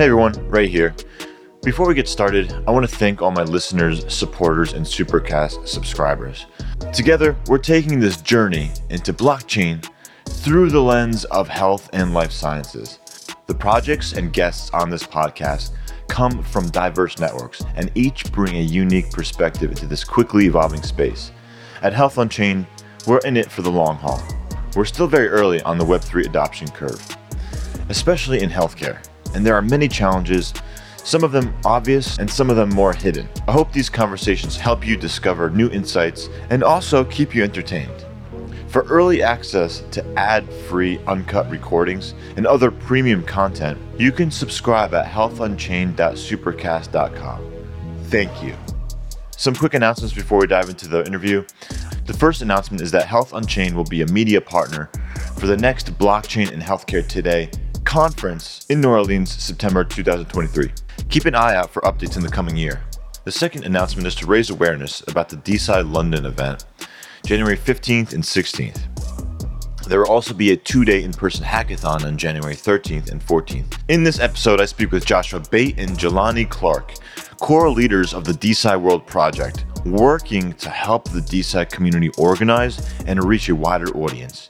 Hey everyone, Ray here. Before we get started, I want to thank all my listeners, supporters, and Supercast subscribers. Together, we're taking this journey into blockchain through the lens of health and life sciences. The projects and guests on this podcast come from diverse networks and each bring a unique perspective into this quickly evolving space. At Health Unchained, we're in it for the long haul. We're still very early on the Web3 adoption curve, especially in healthcare, and there are many challenges some of them obvious and some of them more hidden. I hope these conversations help you discover new insights and also keep you entertained. For early access to ad free uncut recordings and other premium content, you can subscribe at healthunchained.supercast.com. Thank you. Some quick announcements before we dive into the interview. The first announcement is that Health Unchained will be a media partner for the next Blockchain and Healthcare Today conference in New Orleans, September 2023. Keep an eye out for updates in the coming year. The second announcement is to raise awareness about the DeSci London event, January 15th and 16th. There will also be a two day in person hackathon on January 13th and 14th. In this episode, I speak with Joshua Bate and Jelani Clark, core leaders of the DeSci World Project, working to help the DeSci community organize and reach a wider audience.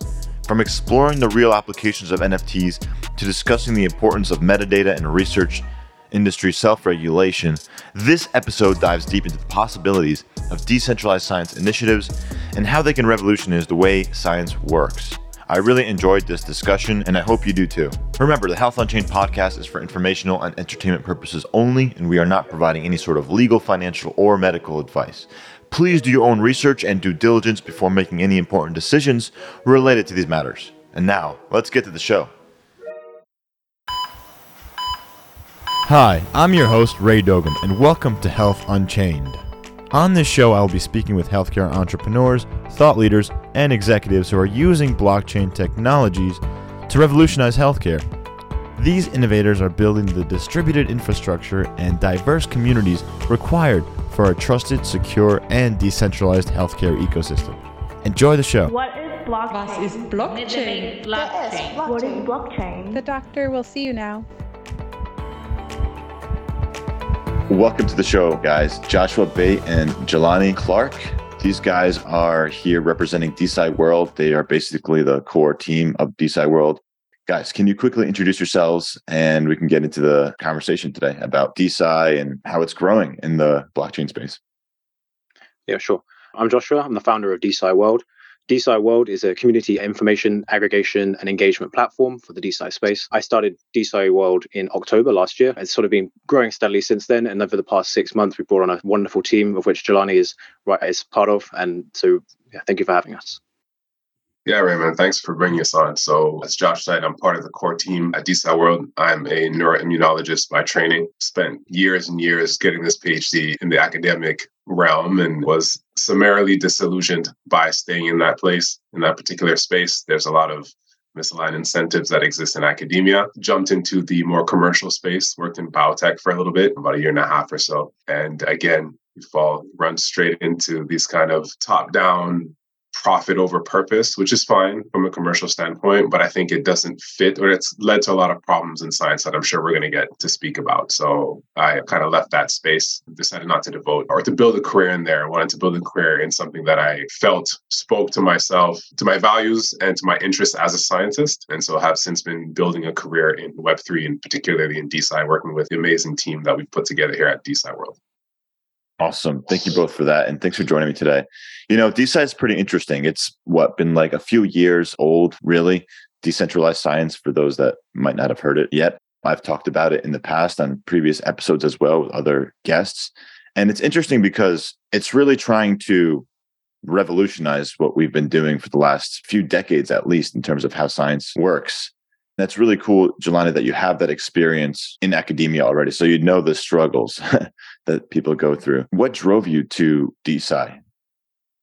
From exploring the real applications of NFTs to discussing the importance of metadata and research industry self regulation, this episode dives deep into the possibilities of decentralized science initiatives and how they can revolutionize the way science works. I really enjoyed this discussion, and I hope you do too. Remember, the Health Unchained podcast is for informational and entertainment purposes only, and we are not providing any sort of legal, financial, or medical advice. Please do your own research and due diligence before making any important decisions related to these matters. And now, let's get to the show. Hi, I'm your host, Ray Dogan, and welcome to Health Unchained. On this show, I will be speaking with healthcare entrepreneurs, thought leaders, and executives who are using blockchain technologies to revolutionize healthcare. These innovators are building the distributed infrastructure and diverse communities required for a trusted, secure, and decentralized healthcare ecosystem. Enjoy the show. What is blockchain? Was ist Blockchain? Blockchain. What is blockchain? The doctor will see you now. Welcome to the show, guys. Joshua Bate and Jelani Clark. These guys are here representing DeSci World. They are basically the core team of DeSci World. Guys, can you quickly introduce yourselves and we can get into the conversation today about DeSci and how it's growing in the blockchain space? Yeah, sure. I'm Joshua. I'm the founder of DeSci World. DeSci World is a community information aggregation and engagement platform for the DeSci space. I started DeSci World in October last year. It's sort of been growing steadily since then. And over the past six months, we've brought on a wonderful team of which Jelani is right is part of. And so, yeah, thank you for having us. Yeah, Raymond, thanks for bringing us on. So, as Josh said, I'm part of the core team at DeSci World. I'm a neuroimmunologist by training. Spent years and years getting this PhD in the academic realm and was summarily disillusioned by staying in that place, in that particular space. There's a lot of misaligned incentives that exist in academia. Jumped into the more commercial space, worked in biotech for a little bit, about a year and a half or so. And again, you fall run straight into these kind of top down profit over purpose, which is fine from a commercial standpoint, but I think it doesn't fit or it's led to a lot of problems in science that I'm sure we're going to get to speak about. So I kind of left that space, decided not to devote or to build a career in there. I wanted to build a career in something that I felt spoke to myself, to my values, and to my interests as a scientist. And so have since been building a career in Web3 and particularly in DeSci, working with the amazing team that we've put together here at DeSci World. Awesome. Thank you both for that. And thanks for joining me today. You know, DeSci is pretty interesting. It's what been like a few years old, really. Decentralized science, for those that might not have heard it yet. I've talked about it in the past on previous episodes as well with other guests. And it's interesting because it's really trying to revolutionize what we've been doing for the last few decades, at least, in terms of how science works. That's really cool, Jelani, that you have that experience in academia already. So you know the struggles that people go through. What drove you to DeSci?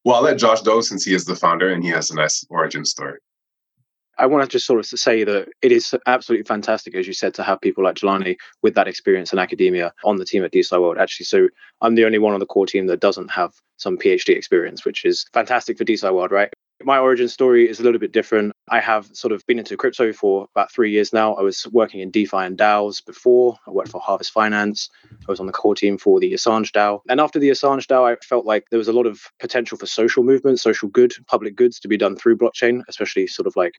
Well, I'll let Josh go since he is the founder and he has a nice origin story. I want to just sort of say that it is absolutely fantastic, as you said, to have people like Jelani with that experience in academia on the team at DeSci World. Actually, so I'm the only one on the core team that doesn't have some PhD experience, which is fantastic for DeSci World, right? My origin story is a little bit different. I have sort of been into crypto for about three years now. I was working in DeFi and DAOs before. I worked for Harvest Finance. I was on the core team for the Assange DAO. And after the Assange DAO, I felt like there was a lot of potential for social movement, social good, public goods to be done through blockchain, especially sort of like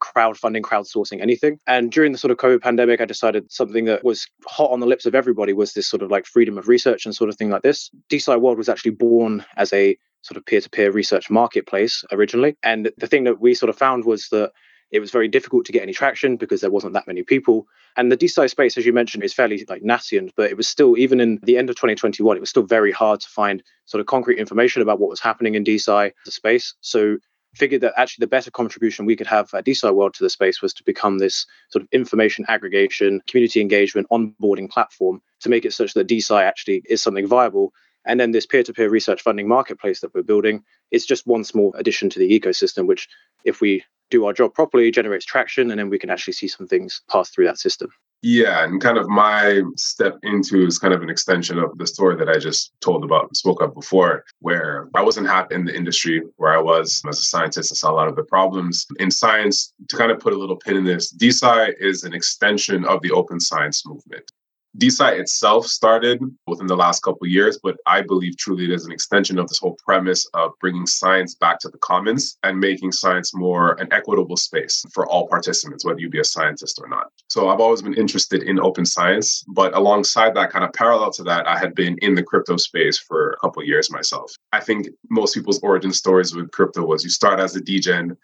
crowdfunding, crowdsourcing, anything. And during the sort of COVID pandemic, I decided something that was hot on the lips of everybody was this sort of like freedom of research and sort of thing like this. DeSci World was actually born as a sort of peer-to-peer research marketplace originally. And the thing that we sort of found was that it was very difficult to get any traction because there wasn't that many people. And the DeSci space, as you mentioned, is fairly like nascent, but it was still, even in the end of 2021, it was still very hard to find sort of concrete information about what was happening in DeSci, the space. So figured that actually the better contribution we could have at DeSci World to the space was to become this sort of information aggregation, community engagement, onboarding platform to make it such that DeSci actually is something viable and then this peer to peer research funding marketplace that we're building is just one small addition to the ecosystem, which, if we do our job properly, generates traction, and then we can actually see some things pass through that system. Yeah, and kind of my step into is kind of an extension of the story that I just told about, spoke of before, where I wasn't happy in the industry where I was as a scientist. I saw a lot of the problems in science. To kind of put a little pin in this, DeSci is an extension of the open science movement. DeSci itself started within the last couple years, but I believe truly it is an extension of this whole premise of bringing science back to the commons and making science more an equitable space for all participants, whether you be a scientist or not. So I've always been interested in open science, but alongside that, kind of parallel to that, I had been in the crypto space for a couple years myself. I think most people's origin stories with crypto was you start as a degen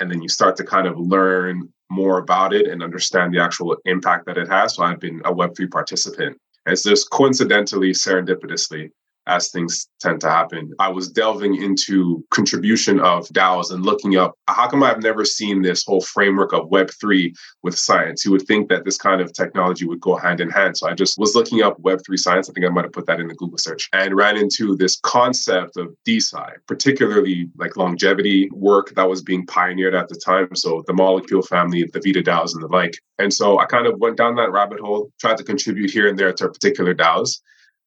and then you start to kind of learn more about it and understand the actual impact that it has. So I've been a Web3 participant. It's just coincidentally, serendipitously, as things tend to happen. I was delving into contribution of DAOs and looking up how come I've never seen this whole framework of Web3 with science? You would think that this kind of technology would go hand in hand. So I just was looking up Web3 science. I think I might have put that in the Google search and ran into this concept of DeSci, particularly like longevity work that was being pioneered at the time. So the molecule family, the Vita DAOs and the like. And so I kind of went down that rabbit hole, tried to contribute here and there to particular DAOs.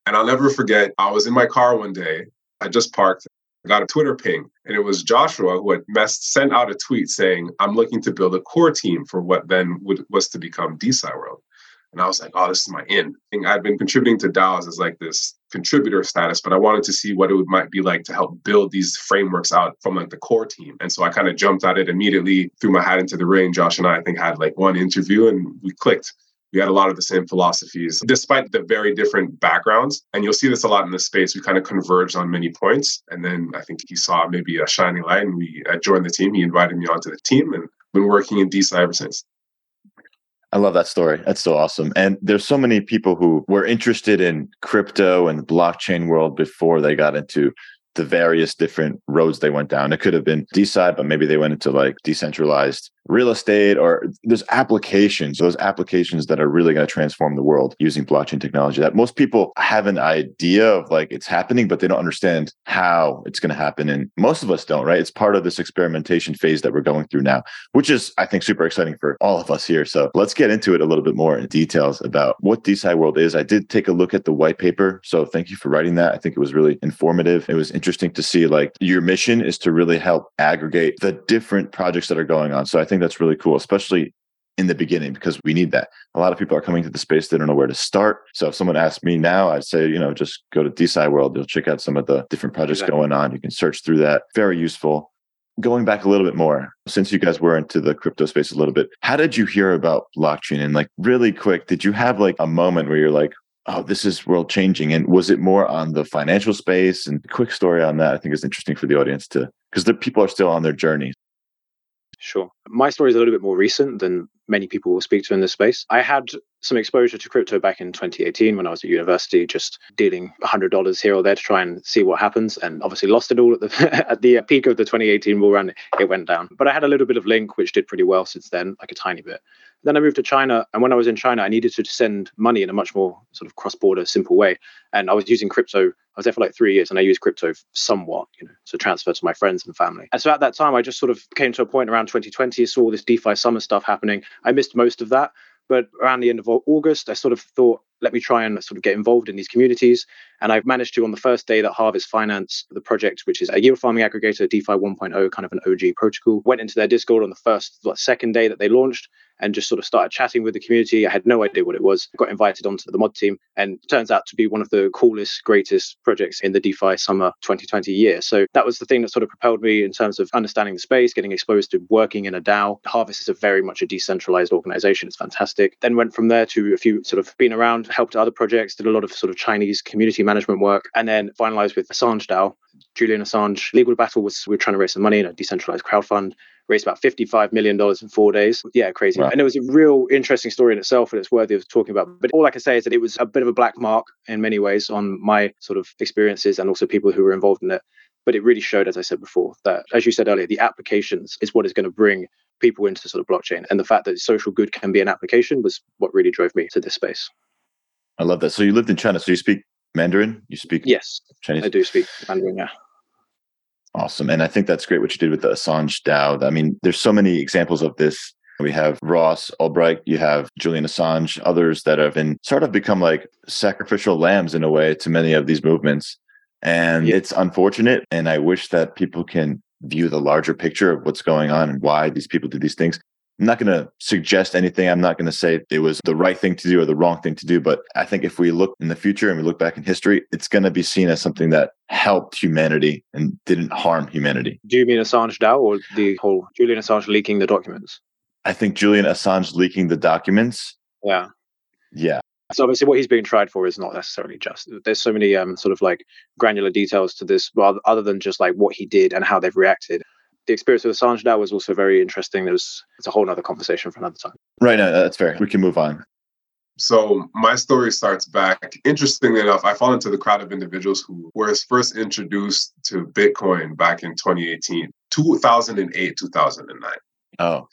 And I'll never forget, I was in my car one day. I just parked. I got a Twitter ping, and it was Joshua who had messed, sent out a tweet saying, I'm looking to build a core team for what then would, was to become DeSci World. And I was like, oh, this is my in. I'd been contributing to DAOs as like this contributor status, but I wanted to see what it would, might be like to help build these frameworks out from like the core team. And so I kind of jumped at it immediately, threw my hat into the ring. Josh and I, I think, had like one interview and we clicked we had a lot of the same philosophies, despite the very different backgrounds. And you'll see this a lot in this space. We kind of converged on many points. And then I think he saw maybe a shining light and we uh, joined the team. He invited me onto the team and been working in DeSci ever since. I love that story. That's so awesome. And there's so many people who were interested in crypto and the blockchain world before they got into the various different roads they went down. It could have been DeSci, but maybe they went into like decentralized real estate or there's applications, those applications that are really going to transform the world using blockchain technology that most people have an idea of like it's happening, but they don't understand how it's going to happen. And most of us don't, right? It's part of this experimentation phase that we're going through now, which is, I think, super exciting for all of us here. So let's get into it a little bit more in details about what DeSci World is. I did take a look at the white paper. So thank you for writing that. I think it was really informative. It was interesting to see like your mission is to really help aggregate the different projects that are going on. So I think that's really cool, especially in the beginning because we need that. A lot of people are coming to the space, they don't know where to start. So if someone asked me now, I'd say, you know, just go to DeSci World. You'll check out some of the different projects exactly. going on. You can search through that. Very useful. Going back a little bit more, since you guys were into the crypto space a little bit, how did you hear about blockchain? And like really quick, did you have like a moment where you're like, oh, this is world changing? And was it more on the financial space? And quick story on that, I think is interesting for the audience to, because the people are still on their journey. Sure. My story is a little bit more recent than many people will speak to in this space. I had some exposure to crypto back in 2018 when I was at university, just dealing $100 here or there to try and see what happens, and obviously lost it all at the at the peak of the 2018 bull run. It went down, but I had a little bit of Link, which did pretty well since then, like a tiny bit. Then I moved to China, and when I was in China, I needed to send money in a much more sort of cross-border, simple way, and I was using crypto. I was there for like three years, and I used crypto somewhat, you know, to transfer to my friends and family. And so at that time, I just sort of came to a point around 2020, saw all this DeFi summer stuff happening. I missed most of that, but around the end of August, I sort of thought let me try and sort of get involved in these communities. And I've managed to, on the first day that Harvest Finance, the project, which is a yield farming aggregator, DeFi 1.0, kind of an OG protocol, went into their Discord on the first, what, second day that they launched and just sort of started chatting with the community. I had no idea what it was. Got invited onto the mod team and turns out to be one of the coolest, greatest projects in the DeFi summer 2020 year. So that was the thing that sort of propelled me in terms of understanding the space, getting exposed to working in a DAO. Harvest is a very much a decentralized organization. It's fantastic. Then went from there to a few sort of been around, helped other projects, did a lot of sort of Chinese community management work, and then finalized with Assange DAO. Julian Assange legal battle was we were trying to raise some money in a decentralized crowd fund raised about $55 million in four days. Yeah, crazy. Wow. And it was a real interesting story in itself and it's worthy of talking about. But all I can say is that it was a bit of a black mark in many ways on my sort of experiences and also people who were involved in it. But it really showed, as I said before, that as you said earlier, the applications is what is going to bring people into sort of blockchain. And the fact that social good can be an application was what really drove me to this space. I love that. So you lived in China. So you speak Mandarin? You speak Yes. Chinese? I do speak Mandarin, yeah. Awesome. And I think that's great what you did with the Assange DAO. I mean, there's so many examples of this. We have Ross Ulbricht, you have Julian Assange, others that have been sort of become like sacrificial lambs in a way to many of these movements. And yeah. it's unfortunate. And I wish that people can view the larger picture of what's going on and why these people do these things. I'm not going to suggest anything. I'm not going to say it was the right thing to do or the wrong thing to do. But I think if we look in the future and we look back in history, it's going to be seen as something that helped humanity and didn't harm humanity. Do you mean Assange DAO or the whole Julian Assange leaking the documents? I think Julian Assange leaking the documents. Yeah. Yeah. So obviously, what he's being tried for is not necessarily just. There's so many um, sort of like granular details to this, rather other than just like what he did and how they've reacted the experience with Assange DAO was also very interesting. There's it's a whole other conversation for another time. Right, no, that's fair. We can move on. So my story starts back. Interestingly enough, I fall into the crowd of individuals who were first introduced to Bitcoin back in 2018, 2008, 2009. Oh.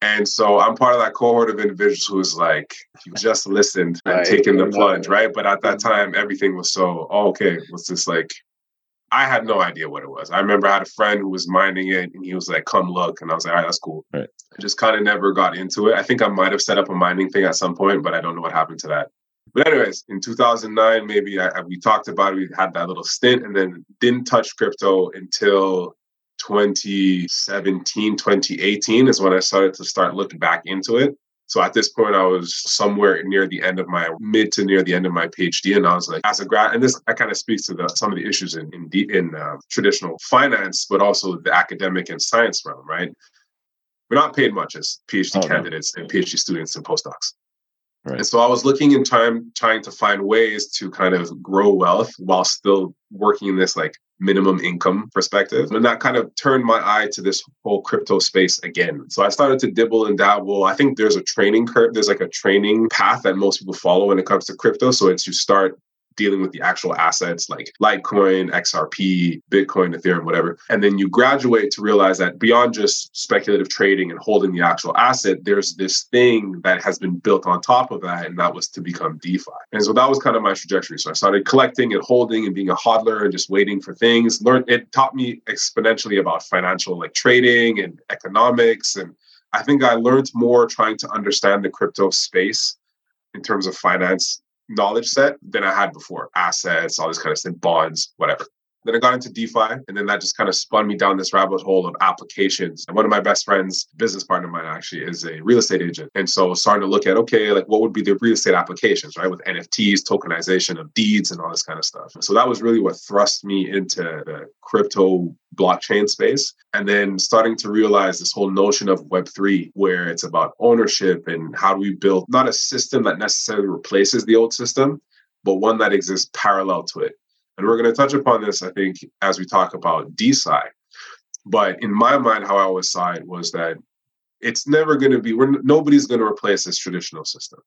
And so I'm part of that cohort of individuals who was like, you just listened and right. taken the plunge, right? But at that mm-hmm. time, everything was so, oh, okay, was this like I had no idea what it was. I remember I had a friend who was mining it and he was like, come look. And I was like, all right, that's cool. Right. I just kind of never got into it. I think I might have set up a mining thing at some point, but I don't know what happened to that. But anyways, in 2009, maybe I, we talked about it. We had that little stint and then didn't touch crypto until 2017, 2018 is when I started to start looking back into it. So at this point, I was somewhere near the end of my mid to near the end of my PhD, and I was like, as a grad, and this kind of speaks to the, some of the issues in in, in uh, traditional finance, but also the academic and science realm, right? We're not paid much as PhD oh, candidates no. and PhD students and postdocs. Right. And so I was looking in time, trying to find ways to kind of grow wealth while still working in this like minimum income perspective. And that kind of turned my eye to this whole crypto space again. So I started to dibble and dabble. I think there's a training curve, there's like a training path that most people follow when it comes to crypto. So it's you start dealing with the actual assets like Litecoin, XRP, Bitcoin, Ethereum, whatever. And then you graduate to realize that beyond just speculative trading and holding the actual asset, there's this thing that has been built on top of that, and that was to become DeFi. And so that was kind of my trajectory. So I started collecting and holding and being a hodler and just waiting for things. Learn it taught me exponentially about financial like trading and economics. And I think I learned more trying to understand the crypto space in terms of finance knowledge set than I had before. Assets, all this kind of stuff, bonds, whatever. Then I got into DeFi, and then that just kind of spun me down this rabbit hole of applications. And one of my best friends, business partner of mine, actually is a real estate agent. And so starting to look at, okay, like what would be the real estate applications, right? With NFTs, tokenization of deeds, and all this kind of stuff. So that was really what thrust me into the crypto blockchain space. And then starting to realize this whole notion of Web3, where it's about ownership and how do we build not a system that necessarily replaces the old system, but one that exists parallel to it. And we're going to touch upon this, I think, as we talk about DeSci. But in my mind, how I always saw it was that it's never going to be, we're, nobody's going to replace this traditional system.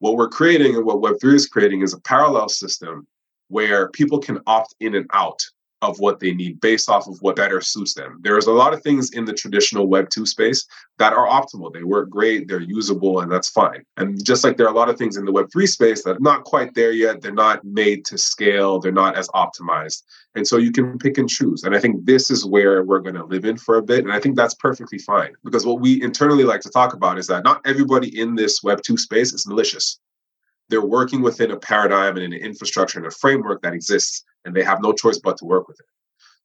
What we're creating and what Web3 is creating is a parallel system where people can opt in and out of what they need based off of what better suits them. There's a lot of things in the traditional Web 2 space that are optimal. They work great, they're usable, and that's fine. And just like there are a lot of things in the Web 3 space that are not quite there yet, they're not made to scale, they're not as optimized. And so you can pick and choose. And I think this is where we're going to live in for a bit. And I think that's perfectly fine because what we internally like to talk about is that not everybody in this Web 2 space is malicious they're working within a paradigm and an infrastructure and a framework that exists, and they have no choice but to work with it.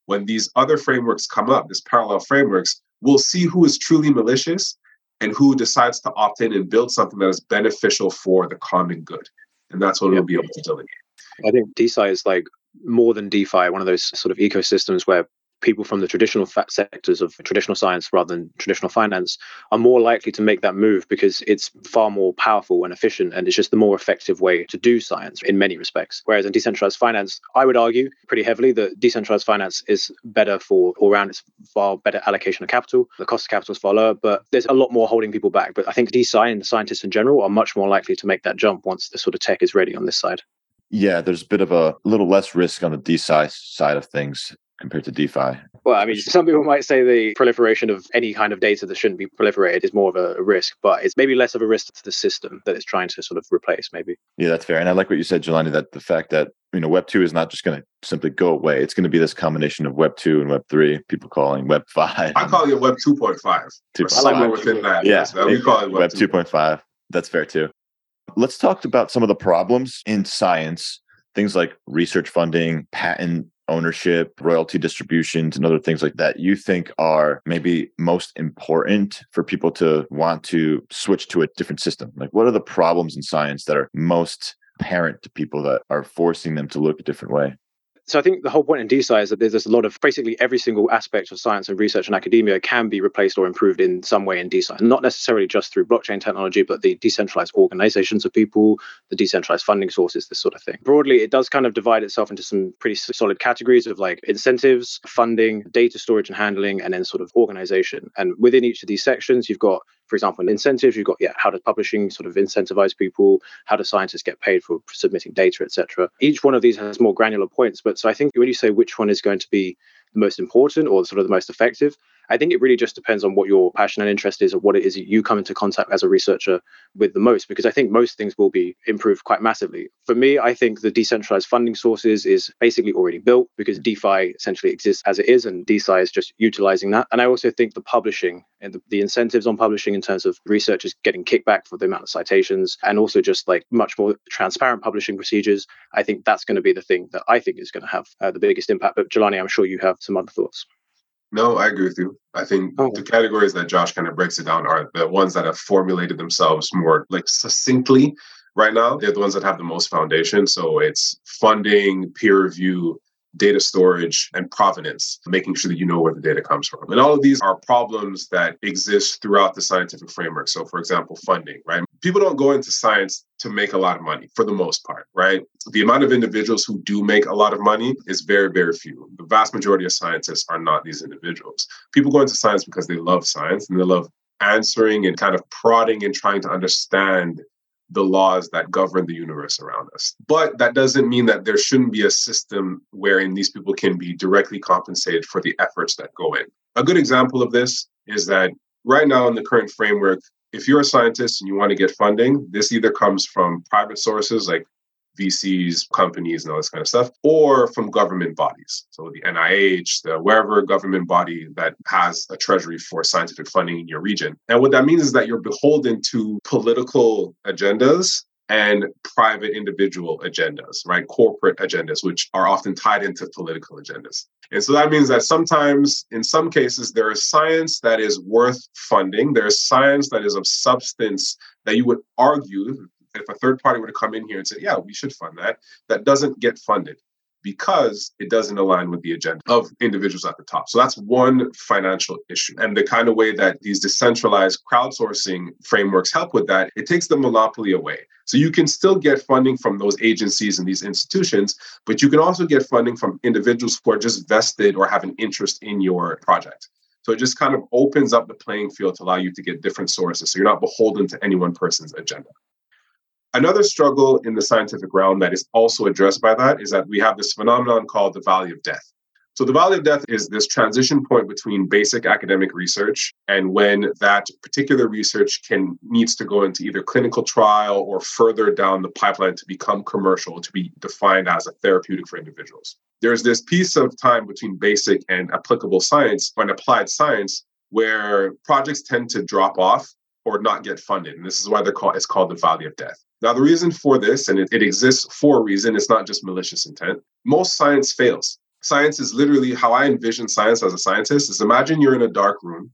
When these other frameworks come up, these parallel frameworks, we'll see who is truly malicious and who decides to opt in and build something that is beneficial for the common good. And that's what we'll be able to delegate. I think DeSci is like more than DeFi, one of those sort of ecosystems where people from the traditional sectors of traditional science rather than traditional finance are more likely to make that move because it's far more powerful and efficient and it's just the more effective way to do science in many respects. Whereas in decentralized finance i would argue pretty heavily that decentralized finance is better for all around it's far better allocation of capital. The cost of capital is far lower but there's a lot more holding people back. But i think DeSci and the scientists in general are much more likely to make that jump once the sort of tech is ready on this side. Yeah, there's a bit of a little less risk on the DeSci side of things compared to DeFi. Well, I mean, some people might say the proliferation of any kind of data that shouldn't be proliferated is more of a risk, but it's maybe less of a risk to the system that it's trying to sort of replace, maybe. Yeah, that's fair. And I like what you said, Jelani, that the fact that you know Web two is not just going to simply go away. It's going to be this combination of Web two and Web three. People calling Web five. I call it Web two point five. Somewhere within that. Yeah, we call it Web two point five. That's fair too. Let's talk about some of the problems in science, things like research funding, patent ownership, royalty distributions, and other things like that you think are maybe most important for people to want to switch to a different system? Like, what are the problems in science that are most apparent to people that are forcing them to look a different way? So I think the whole point in DeSci is that there's a lot of basically every single aspect of science and research and academia can be replaced or improved in some way in DeSci, not necessarily just through blockchain technology, but the decentralized organizations of people, the decentralized funding sources, this sort of thing. Broadly, it does kind of divide itself into some pretty solid categories of like incentives, funding, data storage and handling, and then sort of organization. And within each of these sections, you've got for example, in incentives, you've got yeah, how does publishing sort of incentivize people? How do scientists get paid for submitting data, etc. Each one of these has more granular points, but so I think when you say which one is going to be the most important or sort of the most effective, I think it really just depends on what your passion and interest is or what it is you come into contact as a researcher with the most, because I think most things will be improved quite massively. For me, I think the decentralized funding sources is basically already built because DeFi essentially exists as it is, and DeSci is just utilizing that. And I also think the publishing and the, the incentives on publishing in terms of researchers getting kickback for the amount of citations and also just like much more transparent publishing procedures, I think that's going to be the thing that I think is going to have uh, the biggest impact. But Jelani, I'm sure you have some other thoughts. No, I agree with you. I think oh. the categories that Josh kind of breaks it down are the ones that have formulated themselves more like succinctly right now. They're the ones that have the most foundation. So it's funding, peer review, data storage, and provenance, making sure that you know where the data comes from. And all of these are problems that exist throughout the scientific framework. So, for example, funding, right? People don't go into science to make a lot of money for the most part, right? The amount of individuals who do make a lot of money is very, very few. The vast majority of scientists are not these individuals. People go into science because they love science and they love answering and kind of prodding and trying to understand the laws that govern the universe around us. But that doesn't mean that there shouldn't be a system wherein these people can be directly compensated for the efforts that go in. A good example of this is that right now in the current framework, if you're a scientist and you want to get funding, this either comes from private sources like VCs, companies, and all this kind of stuff, or from government bodies. So the NIH, the wherever government body that has a treasury for scientific funding in your region. And what that means is that you're beholden to political agendas and private individual agendas, right? Corporate agendas, which are often tied into political agendas. And so that means that sometimes, in some cases, there is science that is worth funding. There is science that is of substance that you would argue if a third party were to come in here and say, yeah, we should fund that, that doesn't get funded because it doesn't align with the agenda of individuals at the top. So that's one financial issue. And the kind of way that these decentralized crowdsourcing frameworks help with that, it takes the monopoly away. So you can still get funding from those agencies and these institutions, but you can also get funding from individuals who are just vested or have an interest in your project. So it just kind of opens up the playing field to allow you to get different sources. So you're not beholden to any one person's agenda. Another struggle in the scientific realm that is also addressed by that is that we have this phenomenon called the valley of death. So, the valley of death is this transition point between basic academic research and when that particular research can needs to go into either clinical trial or further down the pipeline to become commercial, to be defined as a therapeutic for individuals. There's this piece of time between basic and applicable science and applied science where projects tend to drop off or not get funded. And this is why they're called it's called the valley of death. Now, the reason for this, and it, it exists for a reason, it's not just malicious intent. Most science fails. Science is literally how I envision science as a scientist is imagine you're in a dark room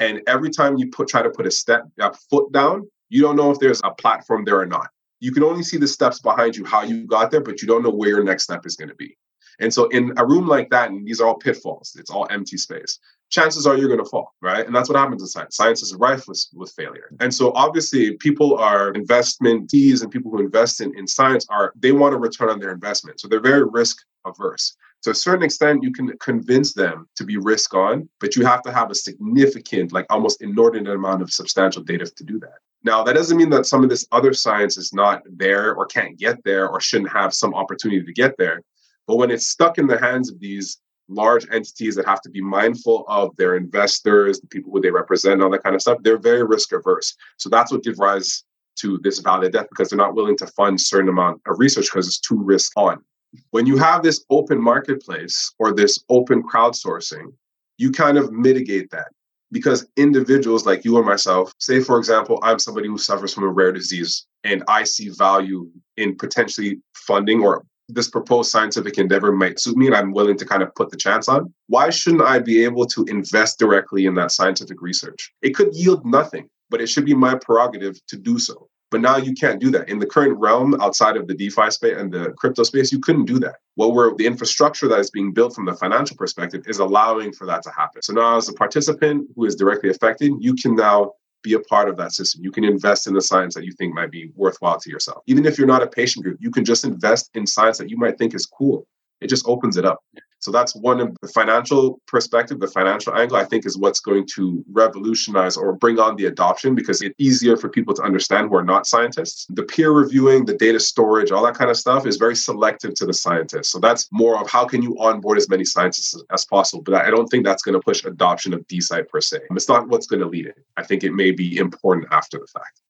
and every time you put try to put a step a foot down, you don't know if there's a platform there or not. You can only see the steps behind you, how you got there, but you don't know where your next step is going to be. And so in a room like that, and these are all pitfalls, it's all empty space. Chances are you're going to fall, right? And that's what happens in science. Science is rife with, with failure. And so obviously people are investmentees and people who invest in, in science are, they want a return on their investment. So they're very risk averse. To a certain extent, you can convince them to be risk on, but you have to have a significant, like almost inordinate amount of substantial data to do that. Now, that doesn't mean that some of this other science is not there or can't get there or shouldn't have some opportunity to get there. But when it's stuck in the hands of these large entities that have to be mindful of their investors, the people who they represent, and all that kind of stuff, they're very risk averse. So that's what gives rise to this valid death because they're not willing to fund certain amount of research because it's too risk on. When you have this open marketplace or this open crowdsourcing, you kind of mitigate that because individuals like you or myself, say, for example, I'm somebody who suffers from a rare disease and I see value in potentially funding or this proposed scientific endeavor might suit me and I'm willing to kind of put the chance on, why shouldn't I be able to invest directly in that scientific research? It could yield nothing, but it should be my prerogative to do so. But now you can't do that. In the current realm outside of the DeFi space and the crypto space, you couldn't do that. What we're the infrastructure that is being built from the financial perspective is allowing for that to happen. So now as a participant who is directly affected, you can now be a part of that system. You can invest in the science that you think might be worthwhile to yourself. Even if you're not a patient group, you can just invest in science that you might think is cool. It just opens it up. So that's one of the financial perspective, the financial angle, I think is what's going to revolutionize or bring on the adoption because it's easier for people to understand who are not scientists. The peer reviewing, the data storage, all that kind of stuff is very selective to the scientists. So that's more of how can you onboard as many scientists as possible. But I don't think that's going to push adoption of DeSci per se. It's not what's going to lead it. I think it may be important after the fact.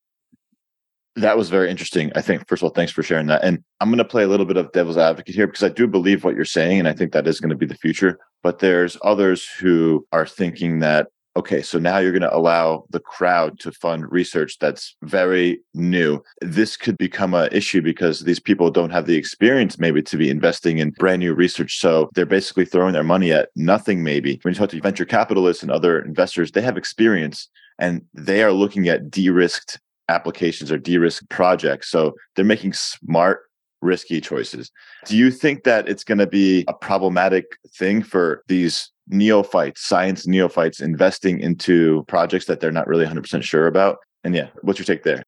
That was very interesting. I think, first of all, thanks for sharing that. And I'm going to play a little bit of devil's advocate here because I do believe what you're saying. And I think that is going to be the future. But there's others who are thinking that, okay, so now you're going to allow the crowd to fund research that's very new. This could become an issue because these people don't have the experience maybe to be investing in brand new research. So they're basically throwing their money at nothing, maybe. When you talk to venture capitalists and other investors, they have experience and they are looking at de risked applications or de-risk projects. So they're making smart, risky choices. Do you think that it's going to be a problematic thing for these neophytes, science neophytes, investing into projects that they're not really 100% sure about? And yeah, what's your take there?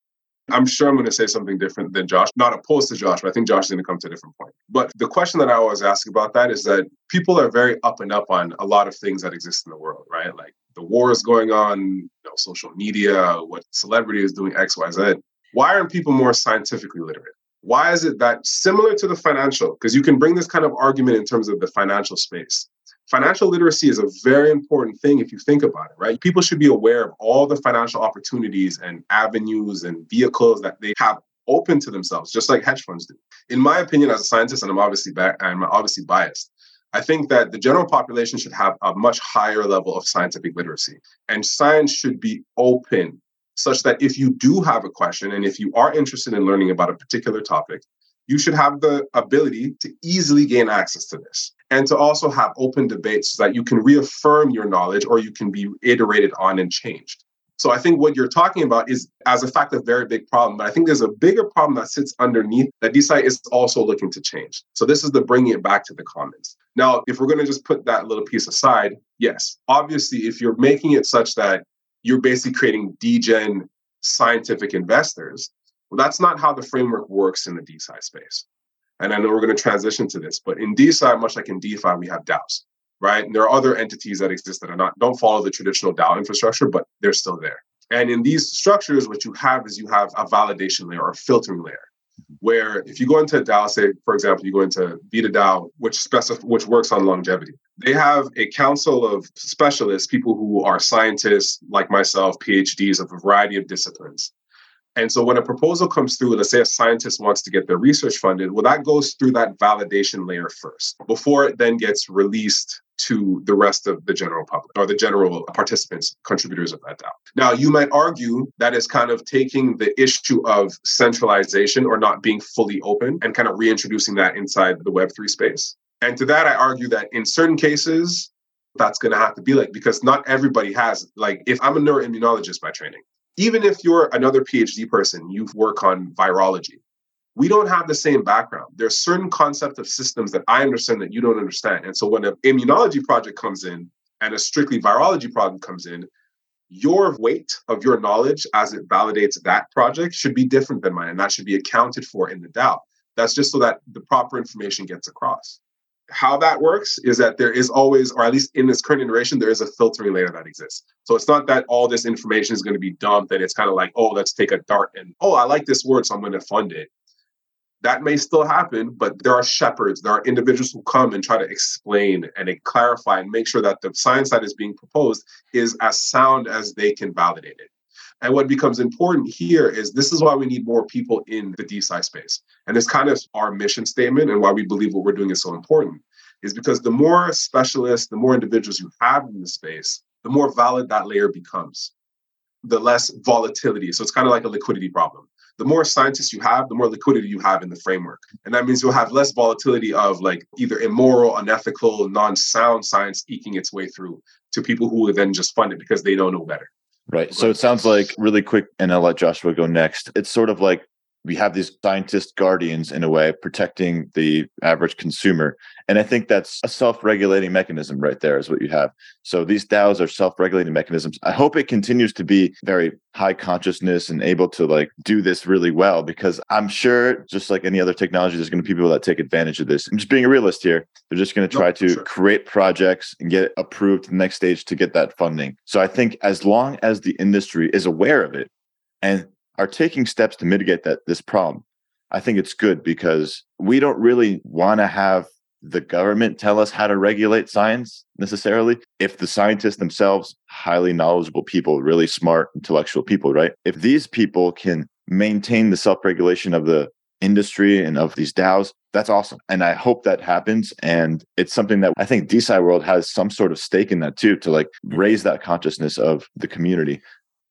I'm sure I'm going to say something different than Josh. Not opposed to Josh, but I think Josh is going to come to a different point. But the question that I always ask about that is that people are very up and up on a lot of things that exist in the world, right? Like the war is going on, know, social media, what celebrity is doing X, Y, Z. Why aren't people more scientifically literate? Why is it that similar to the financial? Because you can bring this kind of argument in terms of the financial space. Financial literacy is a very important thing if you think about it, right? People should be aware of all the financial opportunities and avenues and vehicles that they have open to themselves, just like hedge funds do. In my opinion, as a scientist, and I'm obviously ba- I'm obviously biased, I think that the general population should have a much higher level of scientific literacy. And science should be open such that if you do have a question and if you are interested in learning about a particular topic, you should have the ability to easily gain access to this and to also have open debates so that you can reaffirm your knowledge or you can be iterated on and changed. So I think what you're talking about is, as a fact, a very big problem. But I think there's a bigger problem that sits underneath that DeSci is also looking to change. So this is the bringing it back to the commons. Now, if we're going to just put that little piece aside, yes, obviously, if you're making it such that you're basically creating degen scientific investors, well, that's not how the framework works in the DeSci space. And I know we're going to transition to this, but in DeSci, much like in DeFi, we have DAOs right? And there are other entities that exist that are not don't follow the traditional DAO infrastructure, but they're still there. And in these structures, what you have is you have a validation layer or a filtering layer, where if you go into DAO, say for example, you go into Vita DAO, which specif- which works on longevity, they have a council of specialists, people who are scientists like myself, PhDs of a variety of disciplines. And so when a proposal comes through, let's say a scientist wants to get their research funded, well, that goes through that validation layer first before it then gets released to the rest of the general public or the general participants, contributors of that DAO. Now, you might argue that is kind of taking the issue of centralization or not being fully open and kind of reintroducing that inside the Web3 space. And to that, I argue that in certain cases, that's going to have to be like, because not everybody has, like, if I'm a neuroimmunologist by training, even if you're another PhD person, you work on virology. We don't have the same background. There's certain concepts of systems that I understand that you don't understand. And so when an immunology project comes in and a strictly virology project comes in, your weight of your knowledge as it validates that project should be different than mine. And that should be accounted for in the DAO. That's just so that the proper information gets across how that works is that there is always, or at least in this current iteration, there is a filtering layer that exists. So it's not that all this information is going to be dumped and it's kind of like, oh, let's take a dart and, oh, I like this word, so I'm going to fund it. That may still happen, but there are shepherds, there are individuals who come and try to explain and clarify and make sure that the science that is being proposed is as sound as they can validate it. And what becomes important here is this is why we need more people in the DeSci space. And it's kind of our mission statement and why we believe what we're doing is so important is because the more specialists, the more individuals you have in the space, the more valid that layer becomes, the less volatility. So it's kind of like a liquidity problem. The more scientists you have, the more liquidity you have in the framework. And that means you'll have less volatility of like either immoral, unethical, non sound science eking its way through to people who will then just fund it because they don't know better. Right. So it sounds like really quick, and I'll let Joshua go next. It's sort of like we have these scientist guardians in a way protecting the average consumer. And i think that's a self-regulating mechanism right there is what you have. So these daos are self-regulating mechanisms. I hope it continues to be very high consciousness and able to like do this really well because i'm sure just like any other technology there's going to be people that take advantage of this. I'm just being a realist here. They're just going to try to sure. create projects and get approved to the next stage to get that funding. So i think as long as the industry is aware of it and are taking steps to mitigate that this problem. I think it's good because we don't really want to have the government tell us how to regulate science necessarily. If the scientists themselves, highly knowledgeable people, really smart, intellectual people, right? If these people can maintain the self regulation of the industry and of these DAOs, that's awesome. And I hope that happens. And it's something that I think DeSci World has some sort of stake in that too, to like raise that consciousness of the community.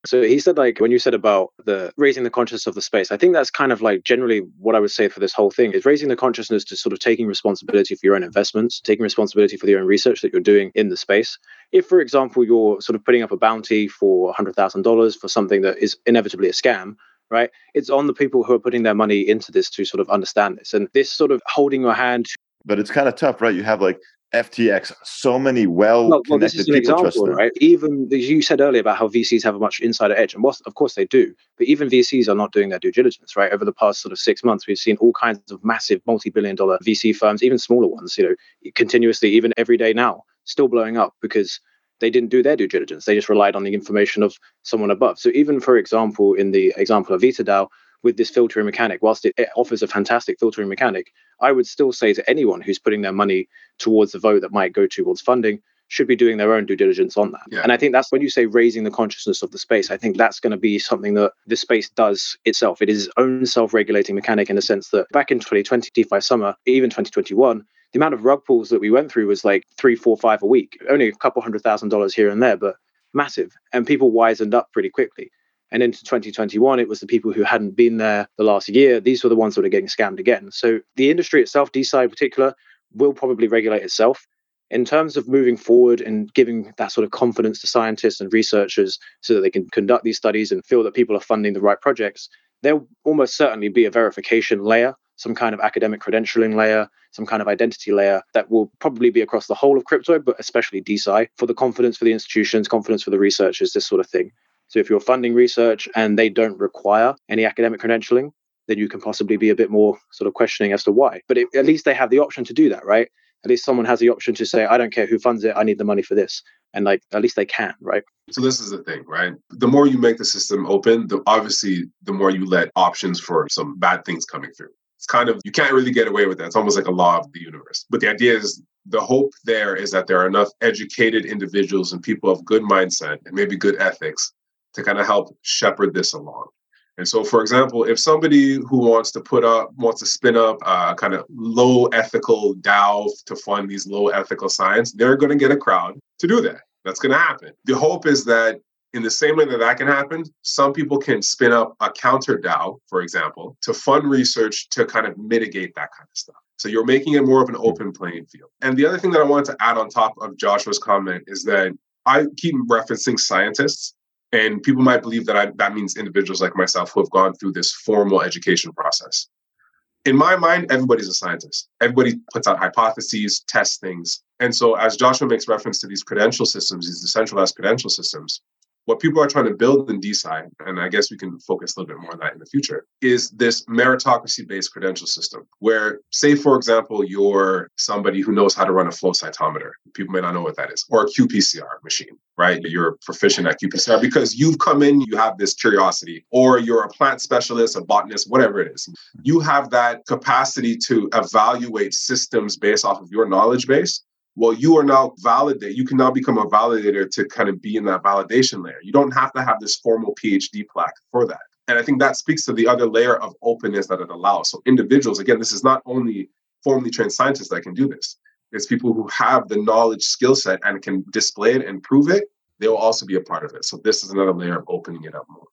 So he said, like, when you said about the raising the consciousness of the space, I think that's kind of like generally what I would say for this whole thing is raising the consciousness to sort of taking responsibility for your own investments, taking responsibility for your own research that you're doing in the space. If, for example, you're sort of putting up a bounty for $100,000 for something that is inevitably a scam, right? It's on the people who are putting their money into this to sort of understand this. And this sort of holding your hand. But it's kind of tough, right? You have like FTX, so many well connected well, this is an example, right? Even you said earlier about how VCs have a much insider edge, and of course they do. But even VCs are not doing their due diligence, right? Over the past sort of six months, we've seen all kinds of massive multi-billion-dollar VC firms, even smaller ones, you know, continuously, even every day now, still blowing up because they didn't do their due diligence. They just relied on the information of someone above. So even, for example, in the example of VitaDAO, with this filtering mechanic, whilst it, offers a fantastic filtering mechanic, I would still say to anyone who's putting their money towards the vote that might go towards funding, should be doing their own due diligence on that. Yeah. And I think that's when you say raising the consciousness of the space, I think that's going to be something that the space does itself. It is its own self regulating mechanic in the sense that back in 2020, DeFi summer, even 2021, the amount of rug pulls that we went through was like three, four, five a week, only a couple hundred thousand dollars here and there, but massive. And people wisened up pretty quickly. And into 2021, it was the people who hadn't been there the last year. These were the ones that are getting scammed again. So the industry itself, DeSci in particular, will probably regulate itself. In terms of moving forward and giving that sort of confidence to scientists and researchers so that they can conduct these studies and feel that people are funding the right projects, there'll almost certainly be a verification layer, some kind of academic credentialing layer, some kind of identity layer that will probably be across the whole of crypto, but especially DeSci for the confidence for the institutions, confidence for the researchers, this sort of thing. So if you're funding research and they don't require any academic credentialing, then you can possibly be a bit more sort of questioning as to why. But it, at least they have the option to do that, right? At least someone has the option to say, I don't care who funds it, I need the money for this. And like at least they can, right? So this is the thing, right? The more you make the system open, the obviously the more you let options for some bad things coming through. It's kind of you can't really get away with that. It's almost like a law of the universe. But the idea is the hope there is that there are enough educated individuals and people of good mindset and maybe good ethics to kind of help shepherd this along. And so, for example, if somebody who wants to put up, wants to spin up a kind of low ethical DAO to fund these low ethical science, they're going to get a crowd to do that. That's going to happen. The hope is that in the same way that that can happen, some people can spin up a counter DAO, for example, to fund research to kind of mitigate that kind of stuff. So you're making it more of an hmm. open playing field. And the other thing that I wanted to add on top of Joshua's comment is that I keep referencing scientists, and people might believe that I, that means individuals like myself who have gone through this formal education process. In my mind, everybody's a scientist. Everybody puts out hypotheses, tests things. And so, as Joshua makes reference to these credential systems, these decentralized credential systems, what people are trying to build in DeSci, and I guess we can focus a little bit more on that in the future, is this meritocracy based credential system where, say, for example, you're somebody who knows how to run a flow cytometer. People may not know what that is, or a qPCR machine, right? You're proficient at qPCR because you've come in, you have this curiosity, or you're a plant specialist, a botanist, whatever it is. You have that capacity to evaluate systems based off of your knowledge base well, you are now validate. You can now become a validator to kind of be in that validation layer. You don't have to have this formal PhD plaque for that. And I think that speaks to the other layer of openness that it allows. So individuals, again, this is not only formally trained scientists that can do this. It's people who have the knowledge skill set and can display it and prove it. They will also be a part of it. So this is another layer of opening it up more.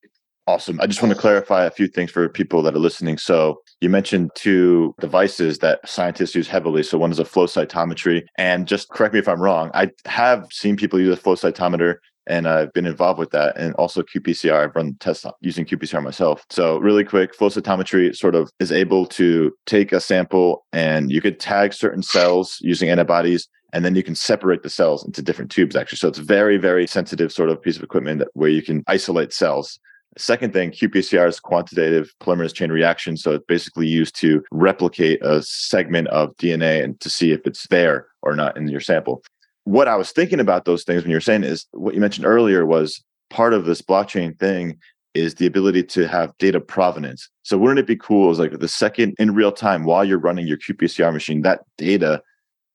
Awesome. I just want to clarify a few things for people that are listening. So, you mentioned two devices that scientists use heavily. So, one is a flow cytometry. And just correct me if I'm wrong, I have seen people use a flow cytometer and I've been involved with that. And also qPCR, I've run tests using qPCR myself. So, really quick, flow cytometry sort of is able to take a sample and you could tag certain cells using antibodies and then you can separate the cells into different tubes actually so it's very very sensitive sort of piece of equipment that, where you can isolate cells Second thing, qPCR is quantitative polymerase chain reaction. So it's basically used to replicate a segment of DNA and to see if it's there or not in your sample. What I was thinking about those things when you were saying is what you mentioned earlier was part of this blockchain thing is the ability to have data provenance. So wouldn't it be cool is like the second in real time while you're running your qPCR machine, that data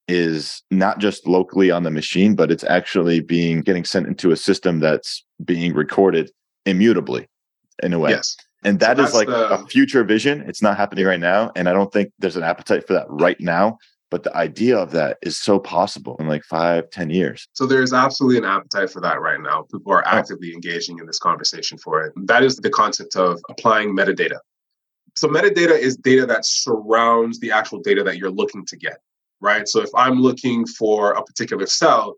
is not just locally on the machine, but it's actually being getting sent into a system that's being recorded immutably in a way. Yes. And that so is like the, a future vision. It's not happening right now. And I don't think there's an appetite for that right now. But the idea of that is so possible in like five, ten years. So there's absolutely an appetite for that right now. People are oh. actively oh. engaging in this conversation for it. That is the concept of applying metadata. So metadata is data that surrounds the actual data that you're looking to get, right? So if I'm looking for a particular cell